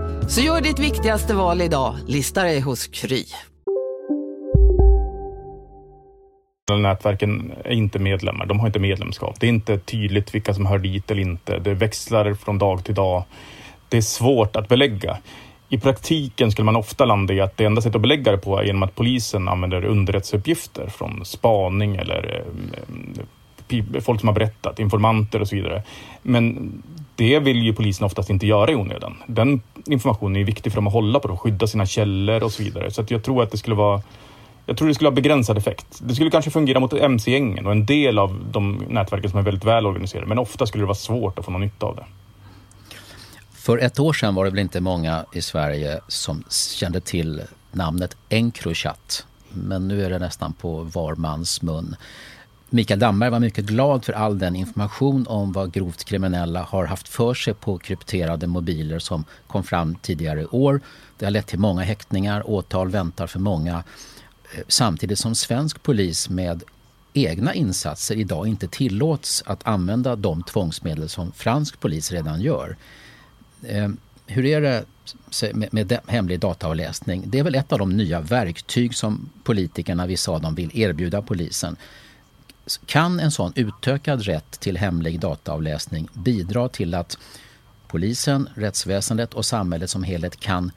Så gör ditt viktigaste val idag, lista dig hos Kry. Nätverken är inte medlemmar, de har inte medlemskap. Det är inte tydligt vilka som hör dit eller inte. Det växlar från dag till dag. Det är svårt att belägga. I praktiken skulle man ofta landa i att det enda sättet att belägga det på är genom att polisen använder underrättelseuppgifter från spaning eller eh, eh, folk som har berättat, informanter och så vidare. Men det vill ju polisen oftast inte göra i onödan. Den informationen är viktig för dem att hålla på, att skydda sina källor och så vidare. Så att jag tror att det skulle vara jag tror det skulle ha begränsad effekt. Det skulle kanske fungera mot mc-gängen och en del av de nätverken som är väldigt väl organiserade. Men ofta skulle det vara svårt att få någon nytta av det. För ett år sedan var det väl inte många i Sverige som kände till namnet Encrochat. Men nu är det nästan på var mans mun. Mikael Damberg var mycket glad för all den information om vad grovt kriminella har haft för sig på krypterade mobiler som kom fram tidigare i år. Det har lett till många häktningar, åtal väntar för många. Eh, samtidigt som svensk polis med egna insatser idag inte tillåts att använda de tvångsmedel som fransk polis redan gör. Eh, hur är det med hemlig dataavläsning? Det är väl ett av de nya verktyg som politikerna, vissa av dem, vill erbjuda polisen. Kan en sån utökad rätt till hemlig dataavläsning bidra till att polisen, rättsväsendet och samhället som helhet kan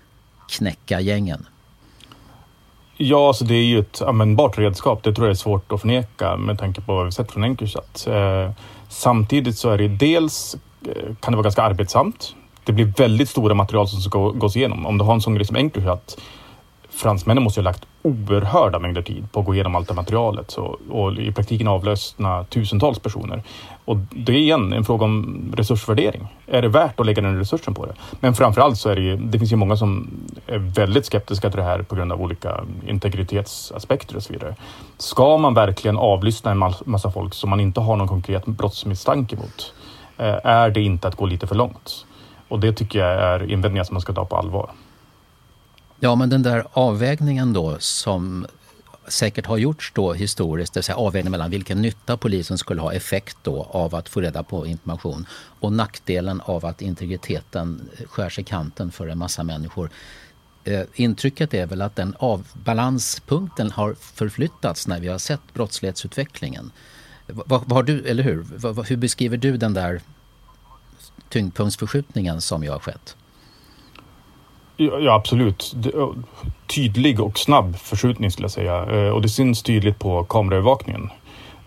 knäcka gängen? Ja, alltså det är ju ett användbart redskap. Det tror jag är svårt att förneka med tanke på vad vi sett från Encrochat. Eh, samtidigt så är det dels eh, kan det vara ganska arbetsamt. Det blir väldigt stora material som ska gås igenom. Om du har en sån grej som Encrochat fransmännen måste ha lagt oerhörda mängder tid på att gå igenom allt det materialet så, och i praktiken avlösna tusentals personer. Och det är igen en fråga om resursvärdering. Är det värt att lägga den resursen på det? Men framförallt så är det ju, det finns ju många som är väldigt skeptiska till det här på grund av olika integritetsaspekter och så vidare. Ska man verkligen avlyssna en massa folk som man inte har någon konkret brottsmisstanke mot? Eh, är det inte att gå lite för långt? Och det tycker jag är invändningar som man ska ta på allvar. Ja, men den där avvägningen då som säkert har gjorts då historiskt, det vill säga avvägningen mellan vilken nytta polisen skulle ha effekt då av att få reda på information och nackdelen av att integriteten skärs i kanten för en massa människor. Eh, intrycket är väl att den av balanspunkten har förflyttats när vi har sett brottslighetsutvecklingen. Vad, vad har du, eller hur? Vad, hur beskriver du den där tyngdpunktsförskjutningen som ju har skett? Ja, absolut. Tydlig och snabb förskjutning skulle jag säga. Eh, och det syns tydligt på kameraövervakningen.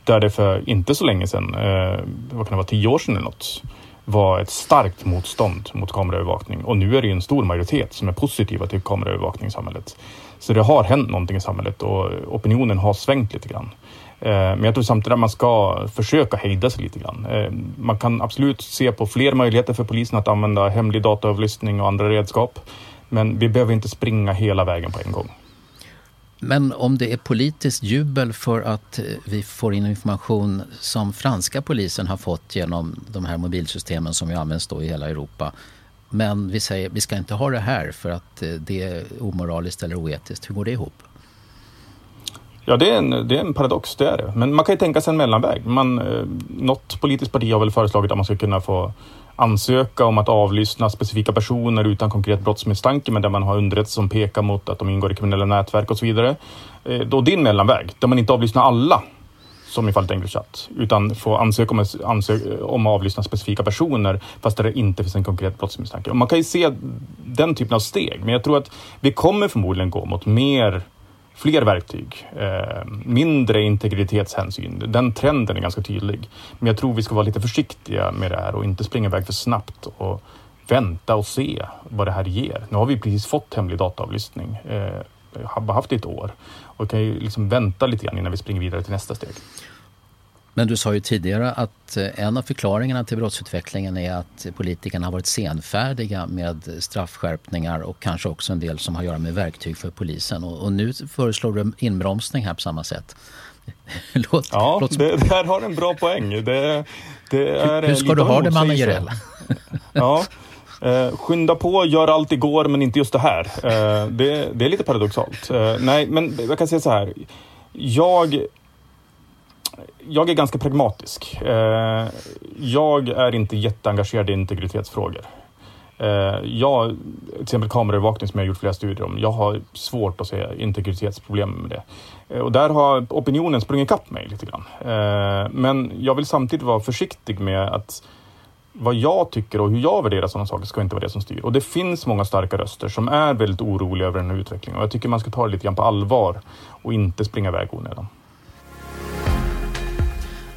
Där det för inte så länge sedan, eh, vad kan det vara, tio år sedan eller något, var ett starkt motstånd mot kameraövervakning. Och nu är det en stor majoritet som är positiva till kameraövervakning i samhället. Så det har hänt någonting i samhället och opinionen har svängt lite grann. Eh, men jag tror samtidigt att man ska försöka hejda sig lite grann. Man kan absolut se på fler möjligheter för polisen att använda hemlig dataavlyssning och andra redskap. Men vi behöver inte springa hela vägen på en gång. Men om det är politiskt jubel för att vi får in information som franska polisen har fått genom de här mobilsystemen som ju används då i hela Europa. Men vi säger vi ska inte ha det här för att det är omoraliskt eller oetiskt. Hur går det ihop? Ja, det är, en, det är en paradox, det är det. Men man kan ju tänka sig en mellanväg. Man, eh, något politiskt parti har väl föreslagit att man ska kunna få ansöka om att avlyssna specifika personer utan konkret brottsmisstanke men där man har underrättelser som pekar mot att de ingår i kriminella nätverk och så vidare. Eh, då det är en mellanväg där man inte avlyssnar alla som i fallet Encrochat, utan får ansöka om, ansöka om att avlyssna specifika personer fast där det inte finns en konkret brottsmisstanke. Och man kan ju se den typen av steg, men jag tror att vi kommer förmodligen gå mot mer fler verktyg, eh, mindre integritetshänsyn. Den trenden är ganska tydlig. Men jag tror vi ska vara lite försiktiga med det här och inte springa iväg för snabbt och vänta och se vad det här ger. Nu har vi precis fått hemlig dataavlyssning. Eh, har haft det ett år och kan ju liksom vänta lite grann innan vi springer vidare till nästa steg. Men du sa ju tidigare att eh, en av förklaringarna till brottsutvecklingen är att politikerna har varit senfärdiga med straffskärpningar och kanske också en del som har att göra med verktyg för polisen. Och, och nu föreslår du inbromsning här på samma sätt. låt, ja, låt... Det, här har en bra poäng. Det, det är hur, hur ska du ha det, mannen Jireel? ja, eh, skynda på, gör allt igår men inte just det här. Eh, det, det, är lite paradoxalt. Eh, nej, men jag kan säga så här. Jag jag är ganska pragmatisk. Eh, jag är inte jätteengagerad i integritetsfrågor. Eh, jag, till exempel kameraövervakning som jag har gjort flera studier om, jag har svårt att se integritetsproblem med det. Eh, och där har opinionen sprungit ikapp mig lite grann. Men jag vill samtidigt vara försiktig med att vad jag tycker och hur jag värderar sådana saker ska inte vara det som styr. Och det finns många starka röster som är väldigt oroliga över den här utvecklingen och jag tycker man ska ta det lite grann på allvar och inte springa iväg onödan.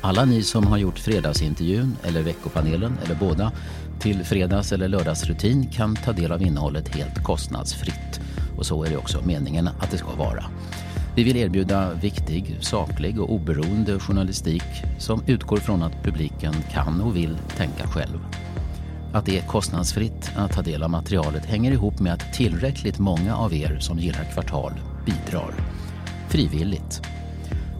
Alla ni som har gjort fredagsintervjun eller veckopanelen eller båda till fredags eller lördagsrutin kan ta del av innehållet helt kostnadsfritt. Och så är det också meningen att det ska vara. Vi vill erbjuda viktig, saklig och oberoende journalistik som utgår från att publiken kan och vill tänka själv. Att det är kostnadsfritt att ta del av materialet hänger ihop med att tillräckligt många av er som gillar Kvartal bidrar. Frivilligt.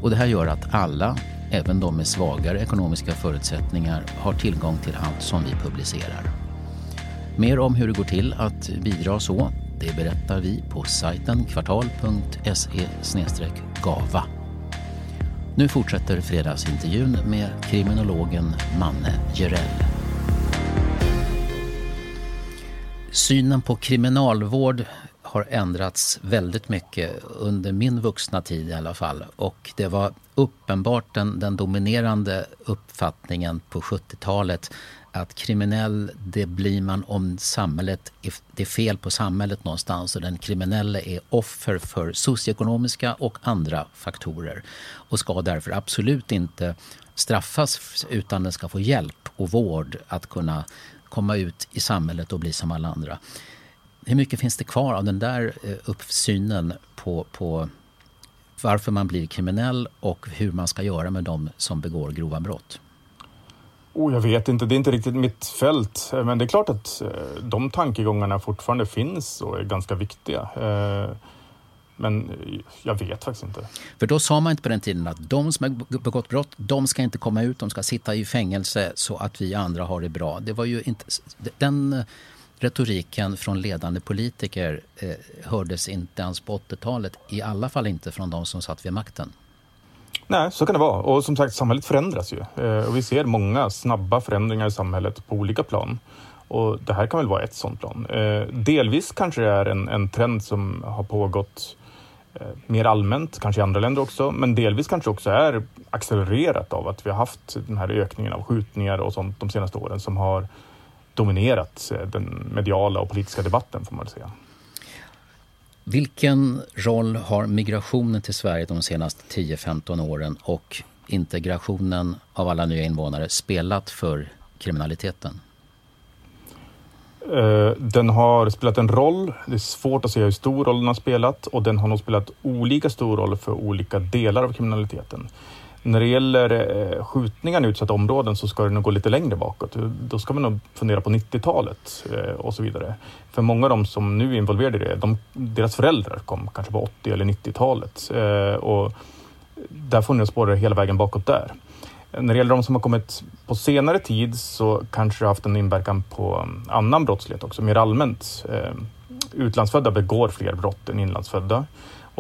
Och det här gör att alla Även de med svagare ekonomiska förutsättningar har tillgång till allt som vi publicerar. Mer om hur det går till att bidra så, det berättar vi på sajten kvartal.se gava. Nu fortsätter fredagsintervjun med kriminologen Manne Jerell. Synen på kriminalvård har ändrats väldigt mycket under min vuxna tid i alla fall. Och det var uppenbart den, den dominerande uppfattningen på 70-talet att kriminell, det blir man om samhället, det är fel på samhället någonstans och den kriminelle är offer för socioekonomiska och andra faktorer och ska därför absolut inte straffas utan den ska få hjälp och vård att kunna komma ut i samhället och bli som alla andra. Hur mycket finns det kvar av den där eh, uppsynen på, på varför man blir kriminell och hur man ska göra med de som begår grova brott? Oh, jag vet inte, det är inte riktigt mitt fält. Men det är klart att eh, de tankegångarna fortfarande finns och är ganska viktiga. Eh, men jag vet faktiskt inte. För då sa man inte på den tiden att de som har begått brott, de ska inte komma ut, de ska sitta i fängelse så att vi andra har det bra. Det var ju inte... Den retoriken från ledande politiker eh, hördes inte ens på 80-talet. I alla fall inte från de som satt vid makten. Nej, så kan det vara. Och som sagt, samhället förändras ju. Eh, och vi ser många snabba förändringar i samhället på olika plan. Och det här kan väl vara ett sånt plan. Eh, delvis kanske det är en, en trend som har pågått eh, mer allmänt, kanske i andra länder också, men delvis kanske också är accelererat av att vi har haft den här ökningen av skjutningar och sånt de senaste åren som har dominerat eh, den mediala och politiska debatten får man säga. Vilken roll har migrationen till Sverige de senaste 10-15 åren och integrationen av alla nya invånare spelat för kriminaliteten? Eh, den har spelat en roll. Det är svårt att säga hur stor roll den har spelat och den har nog spelat olika stor roll för olika delar av kriminaliteten. När det gäller eh, skjutningar i utsatta områden så ska det nog gå lite längre bakåt. Då ska man nog fundera på 90-talet eh, och så vidare. För många av de som nu är involverade i det, de, deras föräldrar kom kanske på 80 eller 90-talet. Eh, och där får ni spåra hela vägen bakåt där. När det gäller de som har kommit på senare tid så kanske det har haft en inverkan på mm, annan brottslighet också, mer allmänt. Utlandsfödda begår fler brott än inlandsfödda.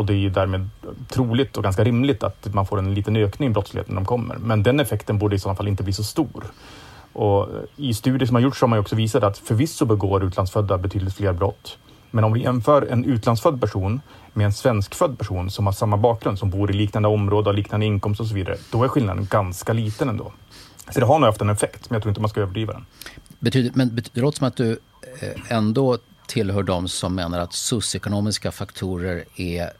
Och det är därmed troligt och ganska rimligt att man får en liten ökning i brottsligheten när de kommer. Men den effekten borde i så fall inte bli så stor. Och eh, I studier som har gjorts har man också visat att förvisso begår utlandsfödda betydligt fler brott. Men om vi jämför en utlandsfödd person med en svenskfödd person som har samma bakgrund, som bor i liknande område, har liknande inkomst och så vidare, då är skillnaden ganska liten ändå. Så det har nog haft en effekt, men jag tror inte man ska överdriva den. Betyder, men det låter som att du eh, ändå tillhör de som menar att socioekonomiska faktorer är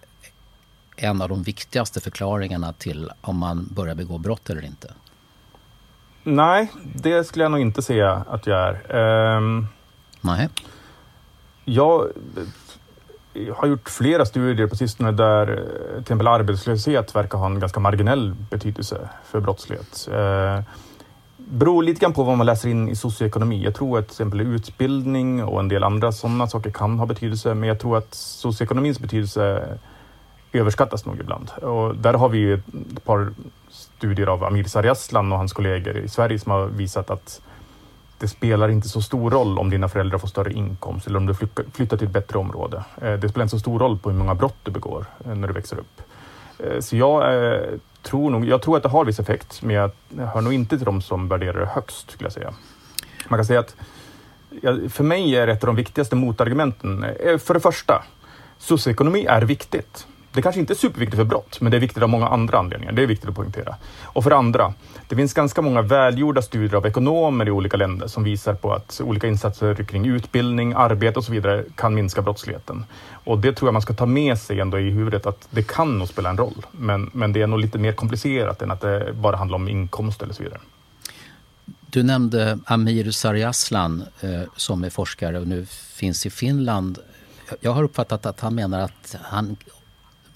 en av de viktigaste förklaringarna till om man börjar begå brott eller inte? Nej, det skulle jag nog inte säga att jag är. Um, Nej. Jag, har gjort flera studier på sistone där eh, till exempel arbetslöshet verkar ha en ganska marginell betydelse för brottslighet. Eh, beror lite grann på vad man läser in i socioekonomi. Jag tror att till exempel utbildning och en del andra sådana saker kan ha betydelse, men jag tror att socioekonomins betydelse överskattas nog ibland. Och där har vi ju ett par studier av Amir Sarjaslan och hans kollegor i Sverige som har visat att det spelar inte så stor roll om dina föräldrar får större inkomst eller om du flyttar till ett bättre område. Eh, det spelar inte så stor roll på hur många brott du begår eh, när du växer upp. Eh, så jag tror nog, jag tror att det har viss effekt, men jag hör nog inte till de som värderar det högst, skulle jag säga. Man kan säga att för mig är ett av de viktigaste motargumenten, för det första, socioekonomi är viktigt. Det kanske inte är superviktigt för brott, men det är viktigt av många andra anledningar. Det är viktigt att poängtera. Och för det andra, det finns ganska många välgjorda studier av ekonomer i olika länder som visar på att olika insatser kring utbildning, arbete och så vidare kan minska brottsligheten. Och det tror jag man ska ta med sig ändå i huvudet att det kan nog spela en roll. Men, men det är nog lite mer komplicerat än att det bara handlar om inkomst eller så vidare. Du nämnde Amir Sarjaslan eh, som är forskare och nu finns i Finland. Jag har uppfattat att han menar att han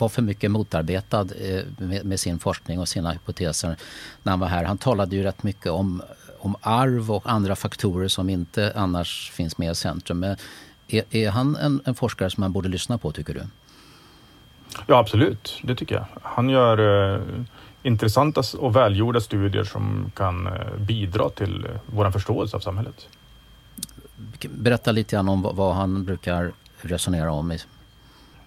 var för mycket motarbetad eh, med, med, sin forskning och sina hypoteser när han var här. Han talade ju rätt mycket om, om arv och andra faktorer som inte annars finns med i centrum. Men är, är han en, en, forskare som man borde lyssna på, tycker du? Ja, absolut. Det tycker jag. Han gör eh, intressanta och välgjorda studier som kan eh, bidra till eh, vår förståelse av samhället. Berätta lite grann om vad, vad han brukar resonera om i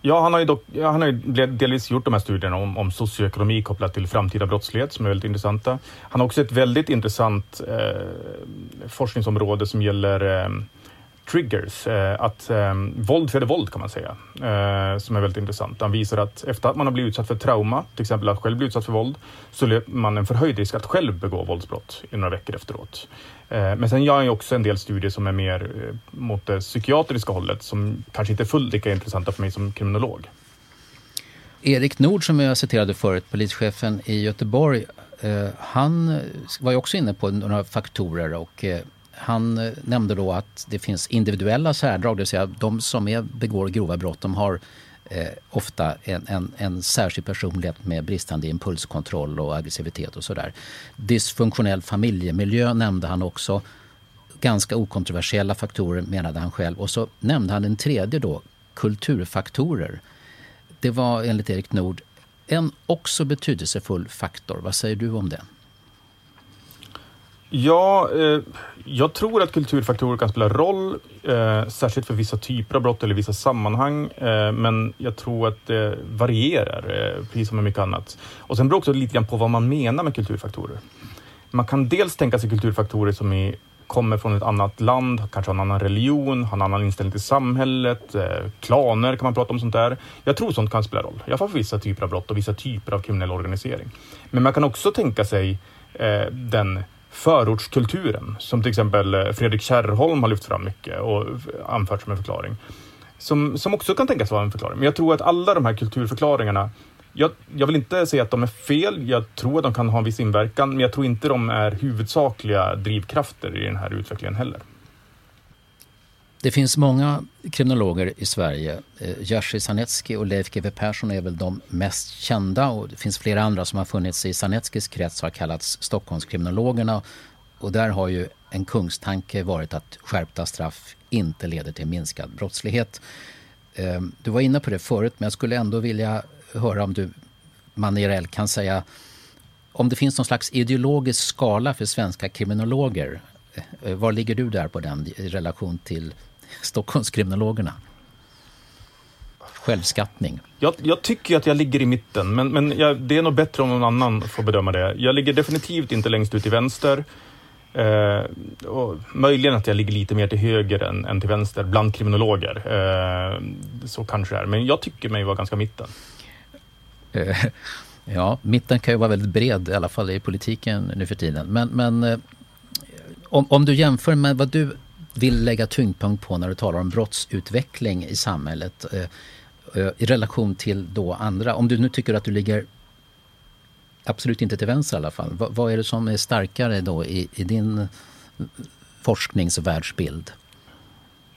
Ja, han har ju, dock, ja, han har ju delvis gjort de här studierna om, om socioekonomi kopplat till framtida brottslighet som är väldigt intressanta. Han har också ett väldigt intressant eh, forskningsområde som gäller eh, triggers, eh, att eh, våld föder våld kan man säga, eh, som är väldigt intressant. Han visar att efter att man har blivit utsatt för trauma, till exempel att själv bli utsatt för våld, så löper man en förhöjd risk att själv begå våldsbrott i några veckor efteråt. Eh, men sen gör han ju också en del studier som är mer eh, mot det psykiatriska hållet, som kanske inte är fullt lika intressanta för mig som kriminolog. Erik Nord, som jag citerade förut, polischefen i Göteborg, eh, han var ju också inne på några faktorer och han nämnde då att det finns individuella särdrag, det vill säga de som är, begår grova brott, de har eh, ofta en, en, en särskild personlighet med bristande impulskontroll och aggressivitet och sådär. Dysfunktionell familjemiljö nämnde han också. Ganska okontroversiella faktorer menade han själv. Och så nämnde han en tredje då, kulturfaktorer. Det var enligt Erik Nord en också betydelsefull faktor. Vad säger du om det? Ja, eh, jag tror att kulturfaktorer kan spela roll, eh, särskilt för vissa typer av brott eller vissa sammanhang. Eh, men jag tror att det varierar, eh, precis som med mycket annat. Och sen beror det också lite grann på vad man menar med kulturfaktorer. Man kan dels tänka sig kulturfaktorer som är, kommer från ett annat land, kanske har en annan religion, har en annan inställning till samhället, eh, klaner kan man prata om sånt där. Jag tror sånt kan spela roll, i alla fall för vissa typer av brott och vissa typer av kriminell organisering. Men man kan också tänka sig eh, den förortskulturen som till exempel eh, Fredrik Kärrholm har lyft fram mycket och anfört som en förklaring. Som, som också kan tänkas vara en förklaring. Men jag tror att alla de här kulturförklaringarna jag, jag, vill inte säga att de är fel. Jag tror att de kan ha en viss inverkan, men jag tror inte de är huvudsakliga drivkrafter i den här utvecklingen heller. Det finns många kriminologer i Sverige. Eh, Jerzy Sarnecki och Leif GW Persson är väl de mest kända och det finns flera andra som har funnits i Sarneckis krets har kallats Stockholmskriminologerna. Och där har ju en kungstanke varit att skärpta straff inte leder till minskad brottslighet. Eh, du var inne på det förut men jag skulle ändå vilja höra om du Manierell kan säga om det finns någon slags ideologisk skala för svenska kriminologer. Eh, var ligger du där på den i relation till Stockholmskriminologerna? Självskattning. Jag, jag, tycker att jag ligger i mitten, men, men jag, det är nog bättre om någon annan får bedöma det. Jag ligger definitivt inte längst ut till vänster. Eh, och möjligen att jag ligger lite mer till höger än, än till vänster bland kriminologer. Eh, så kanske det är, men jag tycker mig vara ganska mitten. Eh, ja, mitten kan ju vara väldigt bred, i alla fall i politiken nu för tiden. Men, men eh, om, om du jämför med vad du vill lägga tyngdpunkt på när du talar om brottsutveckling i samhället eh, eh, i relation till då andra. Om du nu tycker att du ligger absolut inte till vänster i alla fall. vad, vad är det som är starkare då i, i din forskningsvärldsbild?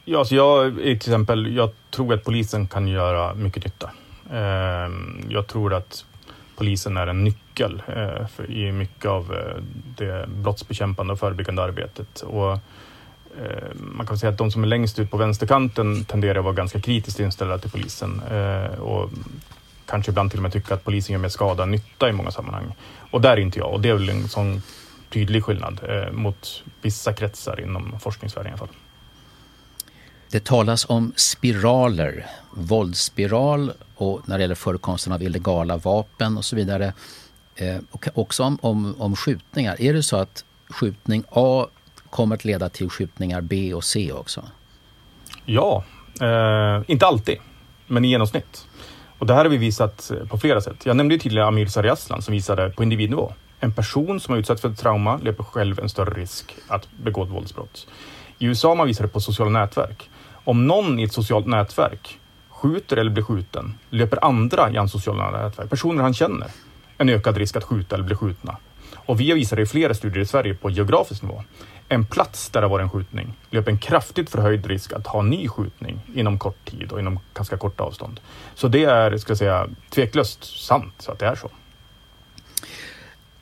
Ja, så jag, till exempel, jag tror att polisen kan göra mycket nytta. Ehm, jag tror att polisen är en nyckel eh, i mycket av det brottsbekämpande och förebyggande arbetet. Och Eh, man kan säga att de som är längst ut på vänsterkanten tenderar att vara ganska kritiskt inställda till polisen eh, och kanske ibland till och med tycka att polisen gör mer skada än nytta i många sammanhang. Och där är inte jag och det är väl en sån tydlig skillnad eh, mot vissa kretsar inom forskningsvärlden i alla fall. Det talas om spiraler, våldsspiral och när det gäller förekomsten av illegala vapen och så vidare. Och också om, om, om skjutningar. Är det så att skjutning A kommer att leda till skjutningar B och C också? Ja, eh, inte alltid, men i genomsnitt. Och det här har vi visat eh, på flera sätt. Jag nämnde tidigare Amir Sariaslan som visade på individnivå. En person som har utsatts för ett trauma löper själv en större risk att begå ett våldsbrott. I USA har man visat det på sociala nätverk. Om någon i ett socialt nätverk skjuter eller blir skjuten löper andra i hans sociala nätverk, personer han känner, en ökad risk att skjuta eller bli skjutna. Och vi har visat det i flera studier i Sverige på geografisk nivå. En plats där det var en skjutning löper en kraftigt förhöjd risk att ha ny skjutning inom kort tid och inom ganska kort avstånd. Så det är, ska jag säga, tveklöst sant så att det är så.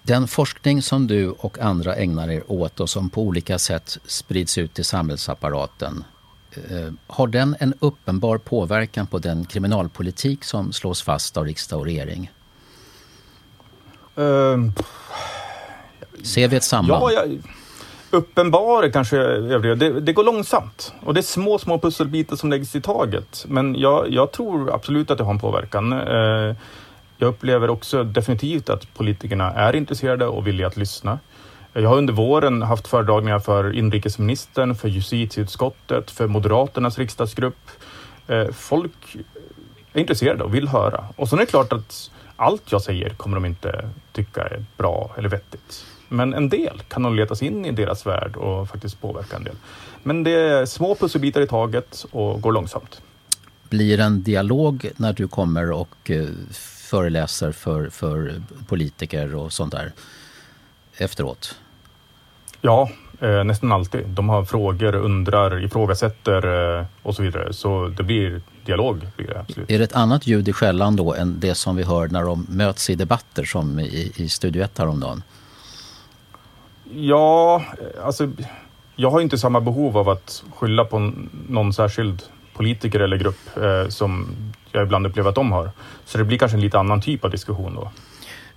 Den forskning som du och andra ägnar er åt och som på olika sätt sprids ut i samhällsapparaten Eh, har den en uppenbar påverkan på den kriminalpolitik som slås fast av riksdag och regering? Uh, Ser vi ett samband? Ja, jag, uppenbar kanske det, det går långsamt och det är små, små pusselbitar som läggs i taget. Men jag, jag tror absolut att det har en påverkan. Eh, jag upplever också definitivt att politikerna är intresserade och villiga att lyssna. Jag har under våren haft föredragningar för inrikesministern, för justitieutskottet, för Moderaternas riksdagsgrupp. Eh, folk är intresserade och vill höra. Och sen är det klart att allt jag säger kommer de inte tycka är bra eller vettigt. Men en del kan nog letas in i deras värld och faktiskt påverka en del. Men det är små pusselbitar i taget och går långsamt. Blir en dialog när du kommer och eh, föreläser för, för politiker och sånt där efteråt? Ja, eh, nästan alltid. De har frågor, undrar, ifrågasätter eh, och så vidare. Så det blir dialog. Blir det, absolut. Är det ett annat ljud i skällan då än det som vi hör när de möts i debatter som i, i Studio 1 häromdagen? Ja, alltså jag har inte samma behov av att skylla på någon särskild politiker eller grupp eh, som jag ibland upplever att de har. Så det blir kanske en lite annan typ av diskussion då.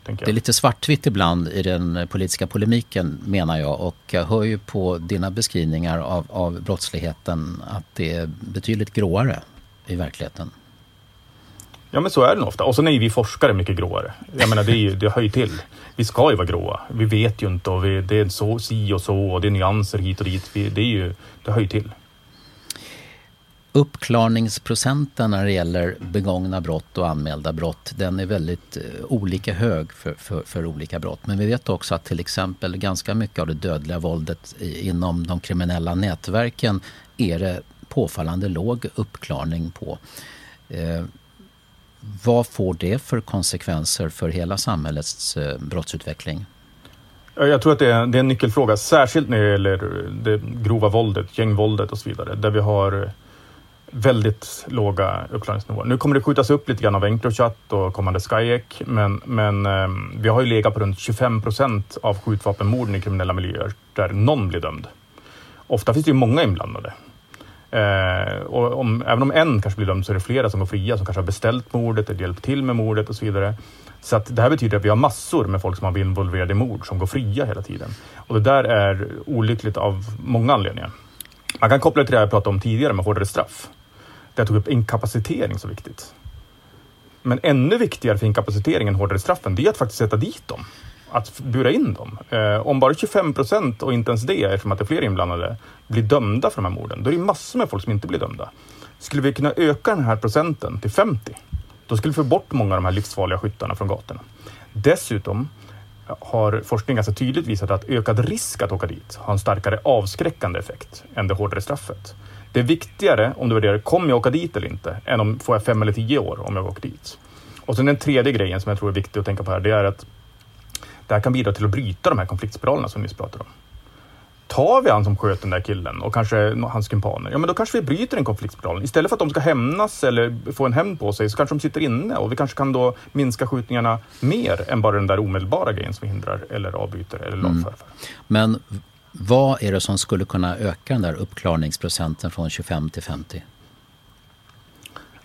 Det är lite svartvitt ibland i den politiska polemiken menar jag och jag hör ju på dina beskrivningar av, av brottsligheten att det är betydligt gråare i verkligheten. Ja men så är det nog ofta. Och sen är vi forskare mycket gråare. Jag menar det, är ju, det hör ju till. Vi ska ju vara gråa. Vi vet ju inte och vi, det är så si och så och det är nyanser hit och dit. Vi, det, är ju, det hör ju till uppklarningsprocenten när det gäller begångna brott och anmälda brott den är väldigt eh, olika hög för, för, för, olika brott. Men vi vet också att till exempel ganska mycket av det dödliga våldet inom de kriminella nätverken är det påfallande låg uppklarning på. Eh, vad får det för konsekvenser för hela samhällets eh, brottsutveckling? Jag tror att det är, det är en nyckelfråga, särskilt när det gäller det grova våldet, gängvåldet och så vidare, där vi har väldigt låga uppklarningsnivåer. Nu kommer det skjutas upp lite grann av Encrochat och kommande Skyek, men, men ehm, vi har ju legat på runt 25 procent av skjutvapenmorden i kriminella miljöer där någon blir dömd. Ofta finns det ju många inblandade. Eh, och om, även om en kanske blir dömd så är det flera som går fria som kanske har beställt mordet eller hjälpt till med mordet och så vidare. Så att det här betyder att vi har massor med folk som har blivit involverade i mord som går fria hela tiden. Och det där är olyckligt av många anledningar. Man kan koppla det till det jag pratade om tidigare med hårdare straff där jag tog upp inkapacitering så viktigt. Men ännu viktigare för inkapacitering än hårdare straffen, det är att faktiskt sätta dit dem. Att bura in dem. Eh, om bara 25 procent, och inte ens det, eftersom att det är fler inblandade, blir dömda för de här morden, då är det massor med folk som inte blir dömda. Skulle vi kunna öka den här procenten till 50, då skulle vi få bort många av de här livsfarliga skyttarna från gatorna. Dessutom har forskning ganska tydligt visat att ökad risk att åka dit har en starkare avskräckande effekt än det hårdare straffet. Det är viktigare om du värderar, kommer jag åka dit eller inte, än om får jag fem eller tio år om jag åker dit. Och sen den tredje grejen som jag tror är viktig att tänka på här, det är att det här kan bidra till att bryta de här konfliktspiralerna som vi nyss pratade om tar vi han som sköt den där killen och kanske hans kumpaner, ja men då kanske vi bryter en konfliktspiral. Istället för att de ska hämnas eller få en hämnd på sig så kanske de sitter inne och vi kanske kan då minska skjutningarna mer än bara den där omedelbara grejen som vi hindrar eller avbryter eller lagför. Mm. Men vad är det som skulle kunna öka den där uppklarningsprocenten från 25 till 50?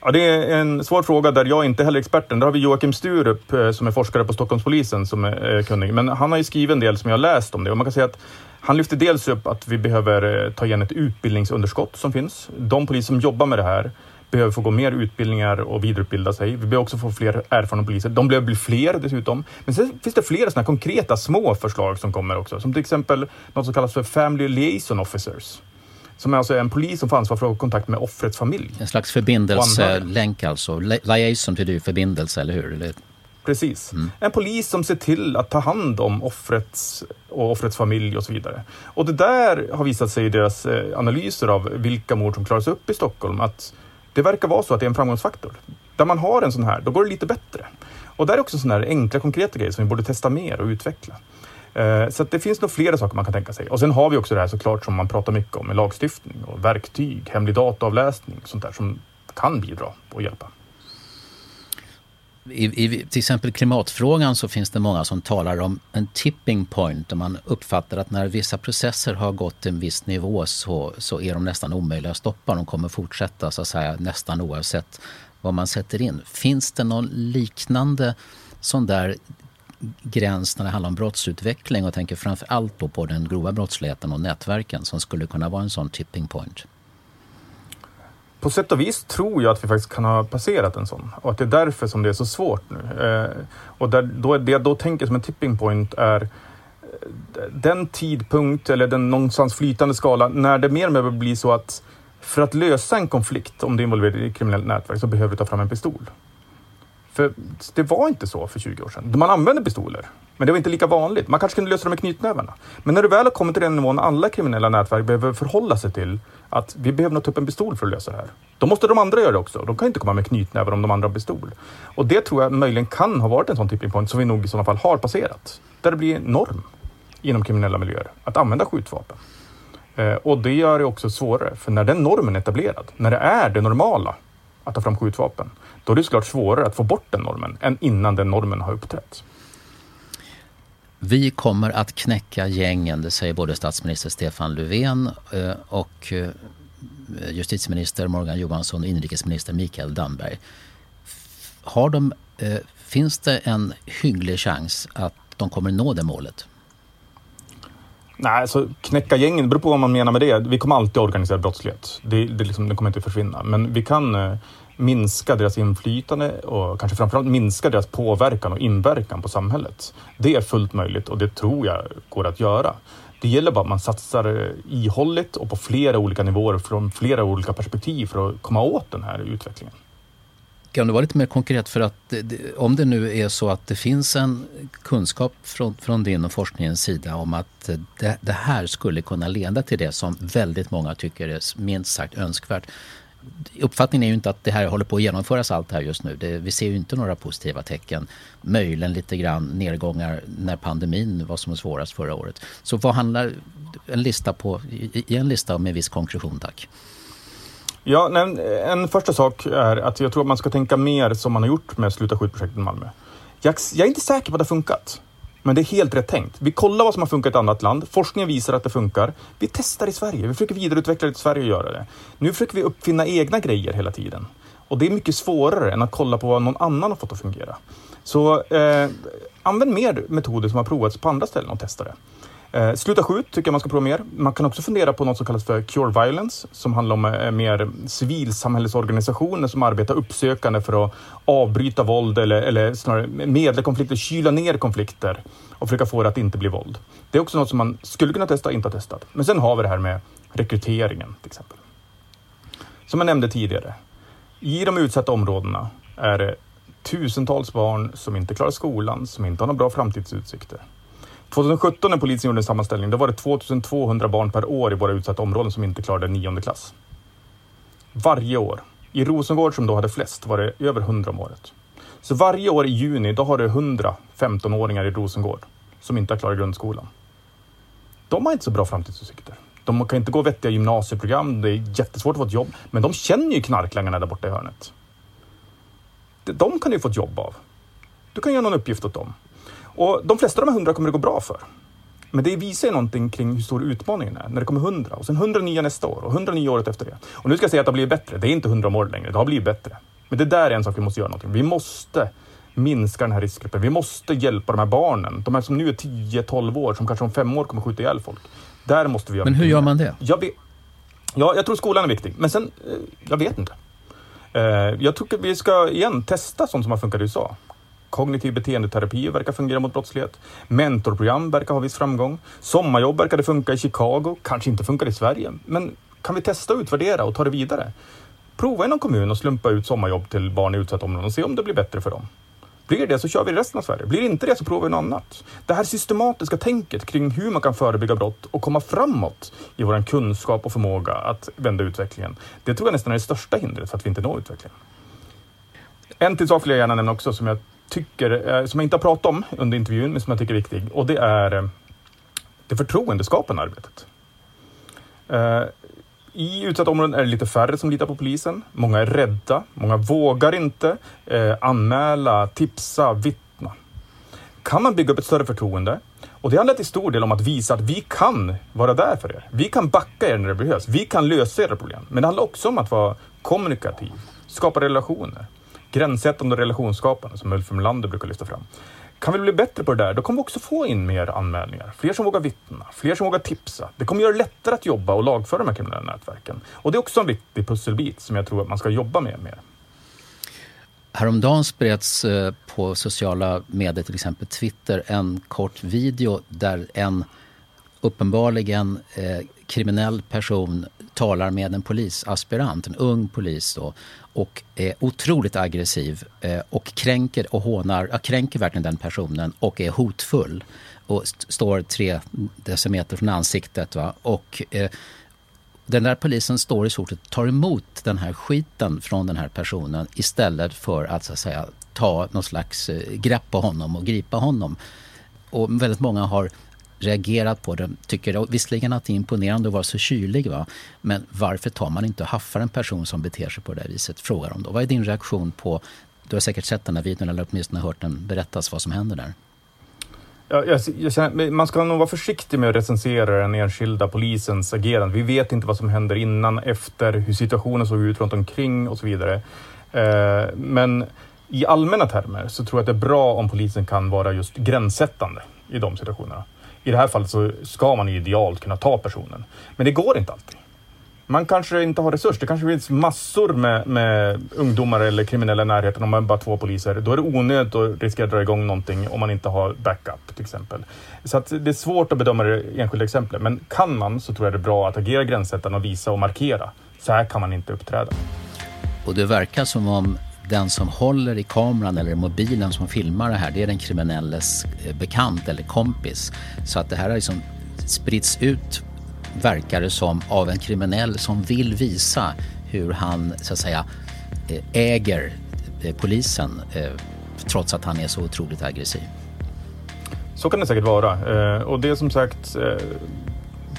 Ja, det är en svår fråga där jag inte heller är experten. Där har vi Joakim Sturup eh, som är forskare på Stockholmspolisen som är kunnig. Men han har ju skrivit en del som jag har läst om det och man kan säga att han lyfter dels upp att vi behöver eh, ta igen ett utbildningsunderskott som finns. De poliser som jobbar med det här behöver få gå mer utbildningar och vidareutbilda sig. Vi behöver också få fler erfarna poliser. De behöver bli fler dessutom. Men sen finns det flera sådana konkreta små förslag som kommer också, som till exempel något som kallas för Family Liaison Officers. Som är alltså en polis som får ansvar för att ha kontakt med offrets familj. En slags förbindelselänk alltså. Liaison betyder ju förbindelse, eller hur? Precis. Mm. En polis som ser till att ta hand om offrets och offrets familj och så vidare. Och det där har visat sig i deras eh, analyser av vilka mord som klaras upp i Stockholm att det verkar vara så att det är en framgångsfaktor. Där man har en sån här, då går det lite bättre. Och där är också sådana här enkla, konkreta grejer som vi borde testa mer och utveckla. Eh, så det finns nog flera saker man kan tänka sig. Och sen har vi också det här såklart som man pratar mycket om med lagstiftning och verktyg, hemlig dataavläsning, sånt där som kan bidra och hjälpa. I, I, till exempel klimatfrågan så finns det många som talar om en tipping point där man uppfattar att när vissa processer har gått till en viss nivå så, så är de nästan omöjliga att stoppa. De kommer fortsätta så att säga nästan oavsett vad man sätter in. Finns det någon liknande sån där gräns när det handlar om brottsutveckling och tänker framför allt på den grova brottsligheten och nätverken som skulle kunna vara en sån tipping point? På sätt och vis tror jag att vi faktiskt kan ha passerat en sån och att det är därför som det är så svårt nu. Eh, och där, då, det jag då tänker som en tipping point är eh, den tidpunkt eller den någonstans flytande skala när det mer och mer blir så att för att lösa en konflikt, om du är involverad i ett kriminellt nätverk, så behöver du ta fram en pistol. För det var inte så för 20 år sedan. Man använde pistoler, men det var inte lika vanligt. Man kanske kunde lösa det med knytnävarna. Men när du väl har kommit till den nivån alla kriminella nätverk behöver förhålla sig till att vi behöver nog ta upp en pistol för att lösa det här. Då måste de andra göra det också. De kan inte komma med knytnävar om de andra har pistol. Och det tror jag möjligen kan ha varit en sån tipping point som vi nog i sådana fall har passerat. Där det blir norm inom kriminella miljöer att använda skjutvapen. Eh, och det gör det också svårare, för när den normen är etablerad, när det är det normala att ta fram skjutvapen, då är det såklart svårare att få bort den normen än innan den normen har uppträtts. Vi kommer att knäcka gängen, det säger både statsminister Stefan Löfven eh, och eh, justitieminister Morgan Johansson och inrikesminister Mikael Damberg. Har de, eh, finns det en hygglig chans att de kommer nå det målet? Nej, alltså knäcka gängen, beror på vad man menar med det. Vi kommer alltid organisera brottslighet. Det, det, liksom, det kommer inte försvinna. Men vi kan minska deras inflytande och kanske framförallt minska deras påverkan och inverkan på samhället. Det är fullt möjligt och det tror jag går att göra. Det gäller bara att man satsar ihålligt och på flera olika nivåer från flera olika perspektiv för att komma åt den här utvecklingen. Kan du vara lite mer konkret? För att om det nu är så att det finns en kunskap från, från din och forskningens sida om att det, det här skulle kunna leda till det som väldigt många tycker är minst sagt önskvärt uppfattningen är ju inte att det här håller på att genomföras allt här just nu. Det, vi ser ju inte några positiva tecken. Möjligen lite grann nedgångar när pandemin var som svårast förra året. Så vad handlar en lista på, i en lista med viss konkretion tack? Ja, en, en första sak är att jag tror att man ska tänka mer som man har gjort med Sluta skjut-projektet i Malmö. Jag, jag är inte säker på att det har funkat. Men det är helt rätt tänkt. Vi kollar vad som har funkat i ett annat land. Forskningen visar att det funkar. Vi testar i Sverige. Vi försöker vidareutveckla det i Sverige och göra det. Nu försöker vi uppfinna egna grejer hela tiden. Och det är mycket svårare än att kolla på vad någon annan har fått att fungera. Så eh, använd mer metoder som har provats på andra ställen och testa det. Eh, sluta skjut tycker jag man ska prova mer. Man kan också fundera på något som kallas för Cure Violence som handlar om eh, mer civilsamhällesorganisationer som arbetar uppsökande för att avbryta våld eller, eller snarare medla konflikter, kyla ner konflikter och försöka få det att inte bli våld. Det är också något som man skulle kunna testa, inte har testat. Men sen har vi det här med rekryteringen till exempel. Som jag nämnde tidigare, i de utsatta områdena är det tusentals barn som inte klarar skolan, som inte har några bra framtidsutsikter. 2017 när polisen gjorde en sammanställning, då var det 2200 barn per år i våra utsatta områden som inte klarade nionde klass. Varje år. I Rosengård som då hade flest var det över 100 om året. Så varje år i juni, då har du 100 15-åringar i Rosengård som inte har klarat grundskolan. de har inte så bra framtidsutsikter. De kan inte gå vettiga gymnasieprogram, det är jättesvårt att få ett jobb. Men de känner ju knarklangarna där borta i hörnet. De kan du få ett jobb av. Du kan göra någon uppgift åt dem. Och de flesta av de här hundra kommer det gå bra för. Men det visar ju någonting kring hur stor utmaningen är när det kommer hundra och sen hundra nya nästa år och hundra nya året efter det. Och nu ska jag säga att det har blivit bättre. Det är inte hundra om året längre. Det har blivit bättre. Men det där är en sak vi måste göra någonting. Vi måste minska den här riskgruppen. Vi måste hjälpa de här barnen. De här som nu är 10-12 år, som kanske om fem år kommer skjuta ihjäl folk. Där måste vi göra Men hur gör man det? Jag vet, ja, jag tror skolan är viktig. Men sen, eh, jag vet inte. Eh, jag tycker vi ska igen testa sånt som har funkat i USA. Kognitiv beteendeterapi verkar fungera mot brottslighet. Mentorprogram verkar ha viss framgång. Sommarjobb verkade funka i Chicago. Kanske inte funkar i Sverige. Men kan vi testa och utvärdera och ta det vidare? Prova i någon kommun och slumpa ut sommarjobb till barn i utsatta områden och se om det blir bättre för dem. Blir det så kör vi resten av Sverige. Blir det inte det så provar vi något annat. Det här systematiska tänket kring hur man kan förebygga brott och komma framåt i vår kunskap och förmåga att vända utvecklingen. Det tror jag nästan är det största hindret för att vi inte når utvecklingen. En till sak vill jag gärna nämna också som jag tycker, eh, som jag inte har pratat om under intervjun, men som jag tycker är viktig. Och det är eh, det förtroendeskapande arbetet. Eh, I utsatta områden är det lite färre som litar på polisen. Många är rädda. Många vågar inte anmäla, tipsa, vittna. Kan man bygga upp ett större förtroende och det handlar till stor del om att visa att vi kan vara där för er. Vi kan backa er när det behövs. Vi kan lösa era problem. Men det handlar också om att vara kommunikativ, skapa relationer gränssättande och relationsskapande som Ulf Melander brukar lyfta fram. Kan vi bli bättre på det där, då kommer vi också få in mer anmälningar. Fler som vågar vittna, fler som vågar tipsa. Det kommer göra det lättare att jobba och lagföra de här kriminella nätverken. Och det är också en viktig pusselbit som jag tror att man ska jobba med mer. Häromdagen spreds eh, på sociala medier, till exempel Twitter, en kort video där en uppenbarligen eh, kriminell person talar med en polisaspirant, en ung polis då, och är otroligt aggressiv eh, och kränker och hånar, ja, kränker verkligen den personen och är hotfull och st står tre decimeter från ansiktet. Va? Och eh, den där polisen står i stort sett tar emot den här skiten från den här personen istället för att, så att säga, ta något slags eh, grepp på honom och gripa honom. Och väldigt många har reagerat på det. Tycker visserligen att det är imponerande att vara så kylig. Va? Men varför tar man inte och haffar en person som beter sig på det viset? Frågar de då. Vad är din reaktion på, du har säkert sett den här videon eller åtminstone hört den berättas vad som händer där. Ja, jag, jag känner, man ska nog vara försiktig med att recensera den enskilda polisens agerande. Vi vet inte vad som händer innan, efter, hur situationen såg ut runt omkring och så vidare. Eh, men i allmänna termer så tror jag att det är bra om polisen kan vara just gränssättande i de situationerna. I det här fallet så ska man ju idealt kunna ta personen. Men det går inte alltid. Man kanske inte har resurser. Det kanske finns massor med, med ungdomar eller kriminella i närheten om man bara två poliser. Då är det onödigt att riskera att dra igång någonting om man inte har backup till exempel. Så att det är svårt att bedöma det enskilda exemplet. Men kan man så tror jag det är bra att agera gränssättande och visa och markera. Så här kan man inte uppträda. Och det verkar som om den som håller i kameran eller mobilen som filmar det här, det är den kriminelles eh, bekant eller kompis. Så att det här har liksom spritts ut, verkar det som, av en kriminell som vill visa hur han så att säga eh, äger eh, polisen trots att han är så otroligt aggressiv. Så kan det säkert vara. Och det är som sagt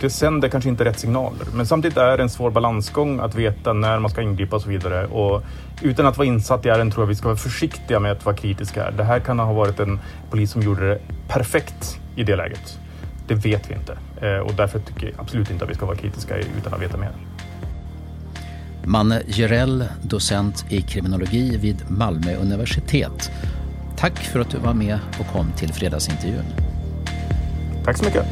det sänder kanske inte rätt signaler. Men samtidigt är det en svår balansgång att veta när man ska ingripa och så vidare. Och utan att vara insatt i ärendet tror jag vi ska vara försiktiga med att vara kritiska. Det här kan ha varit en polis som gjorde det perfekt i det läget. Det vet vi inte eh, och därför tycker jag absolut inte att vi ska vara kritiska utan att veta mer. Manne Gerell, docent i kriminologi vid Malmö universitet. Tack för att du var med och kom till fredagsintervjun. Tack så mycket.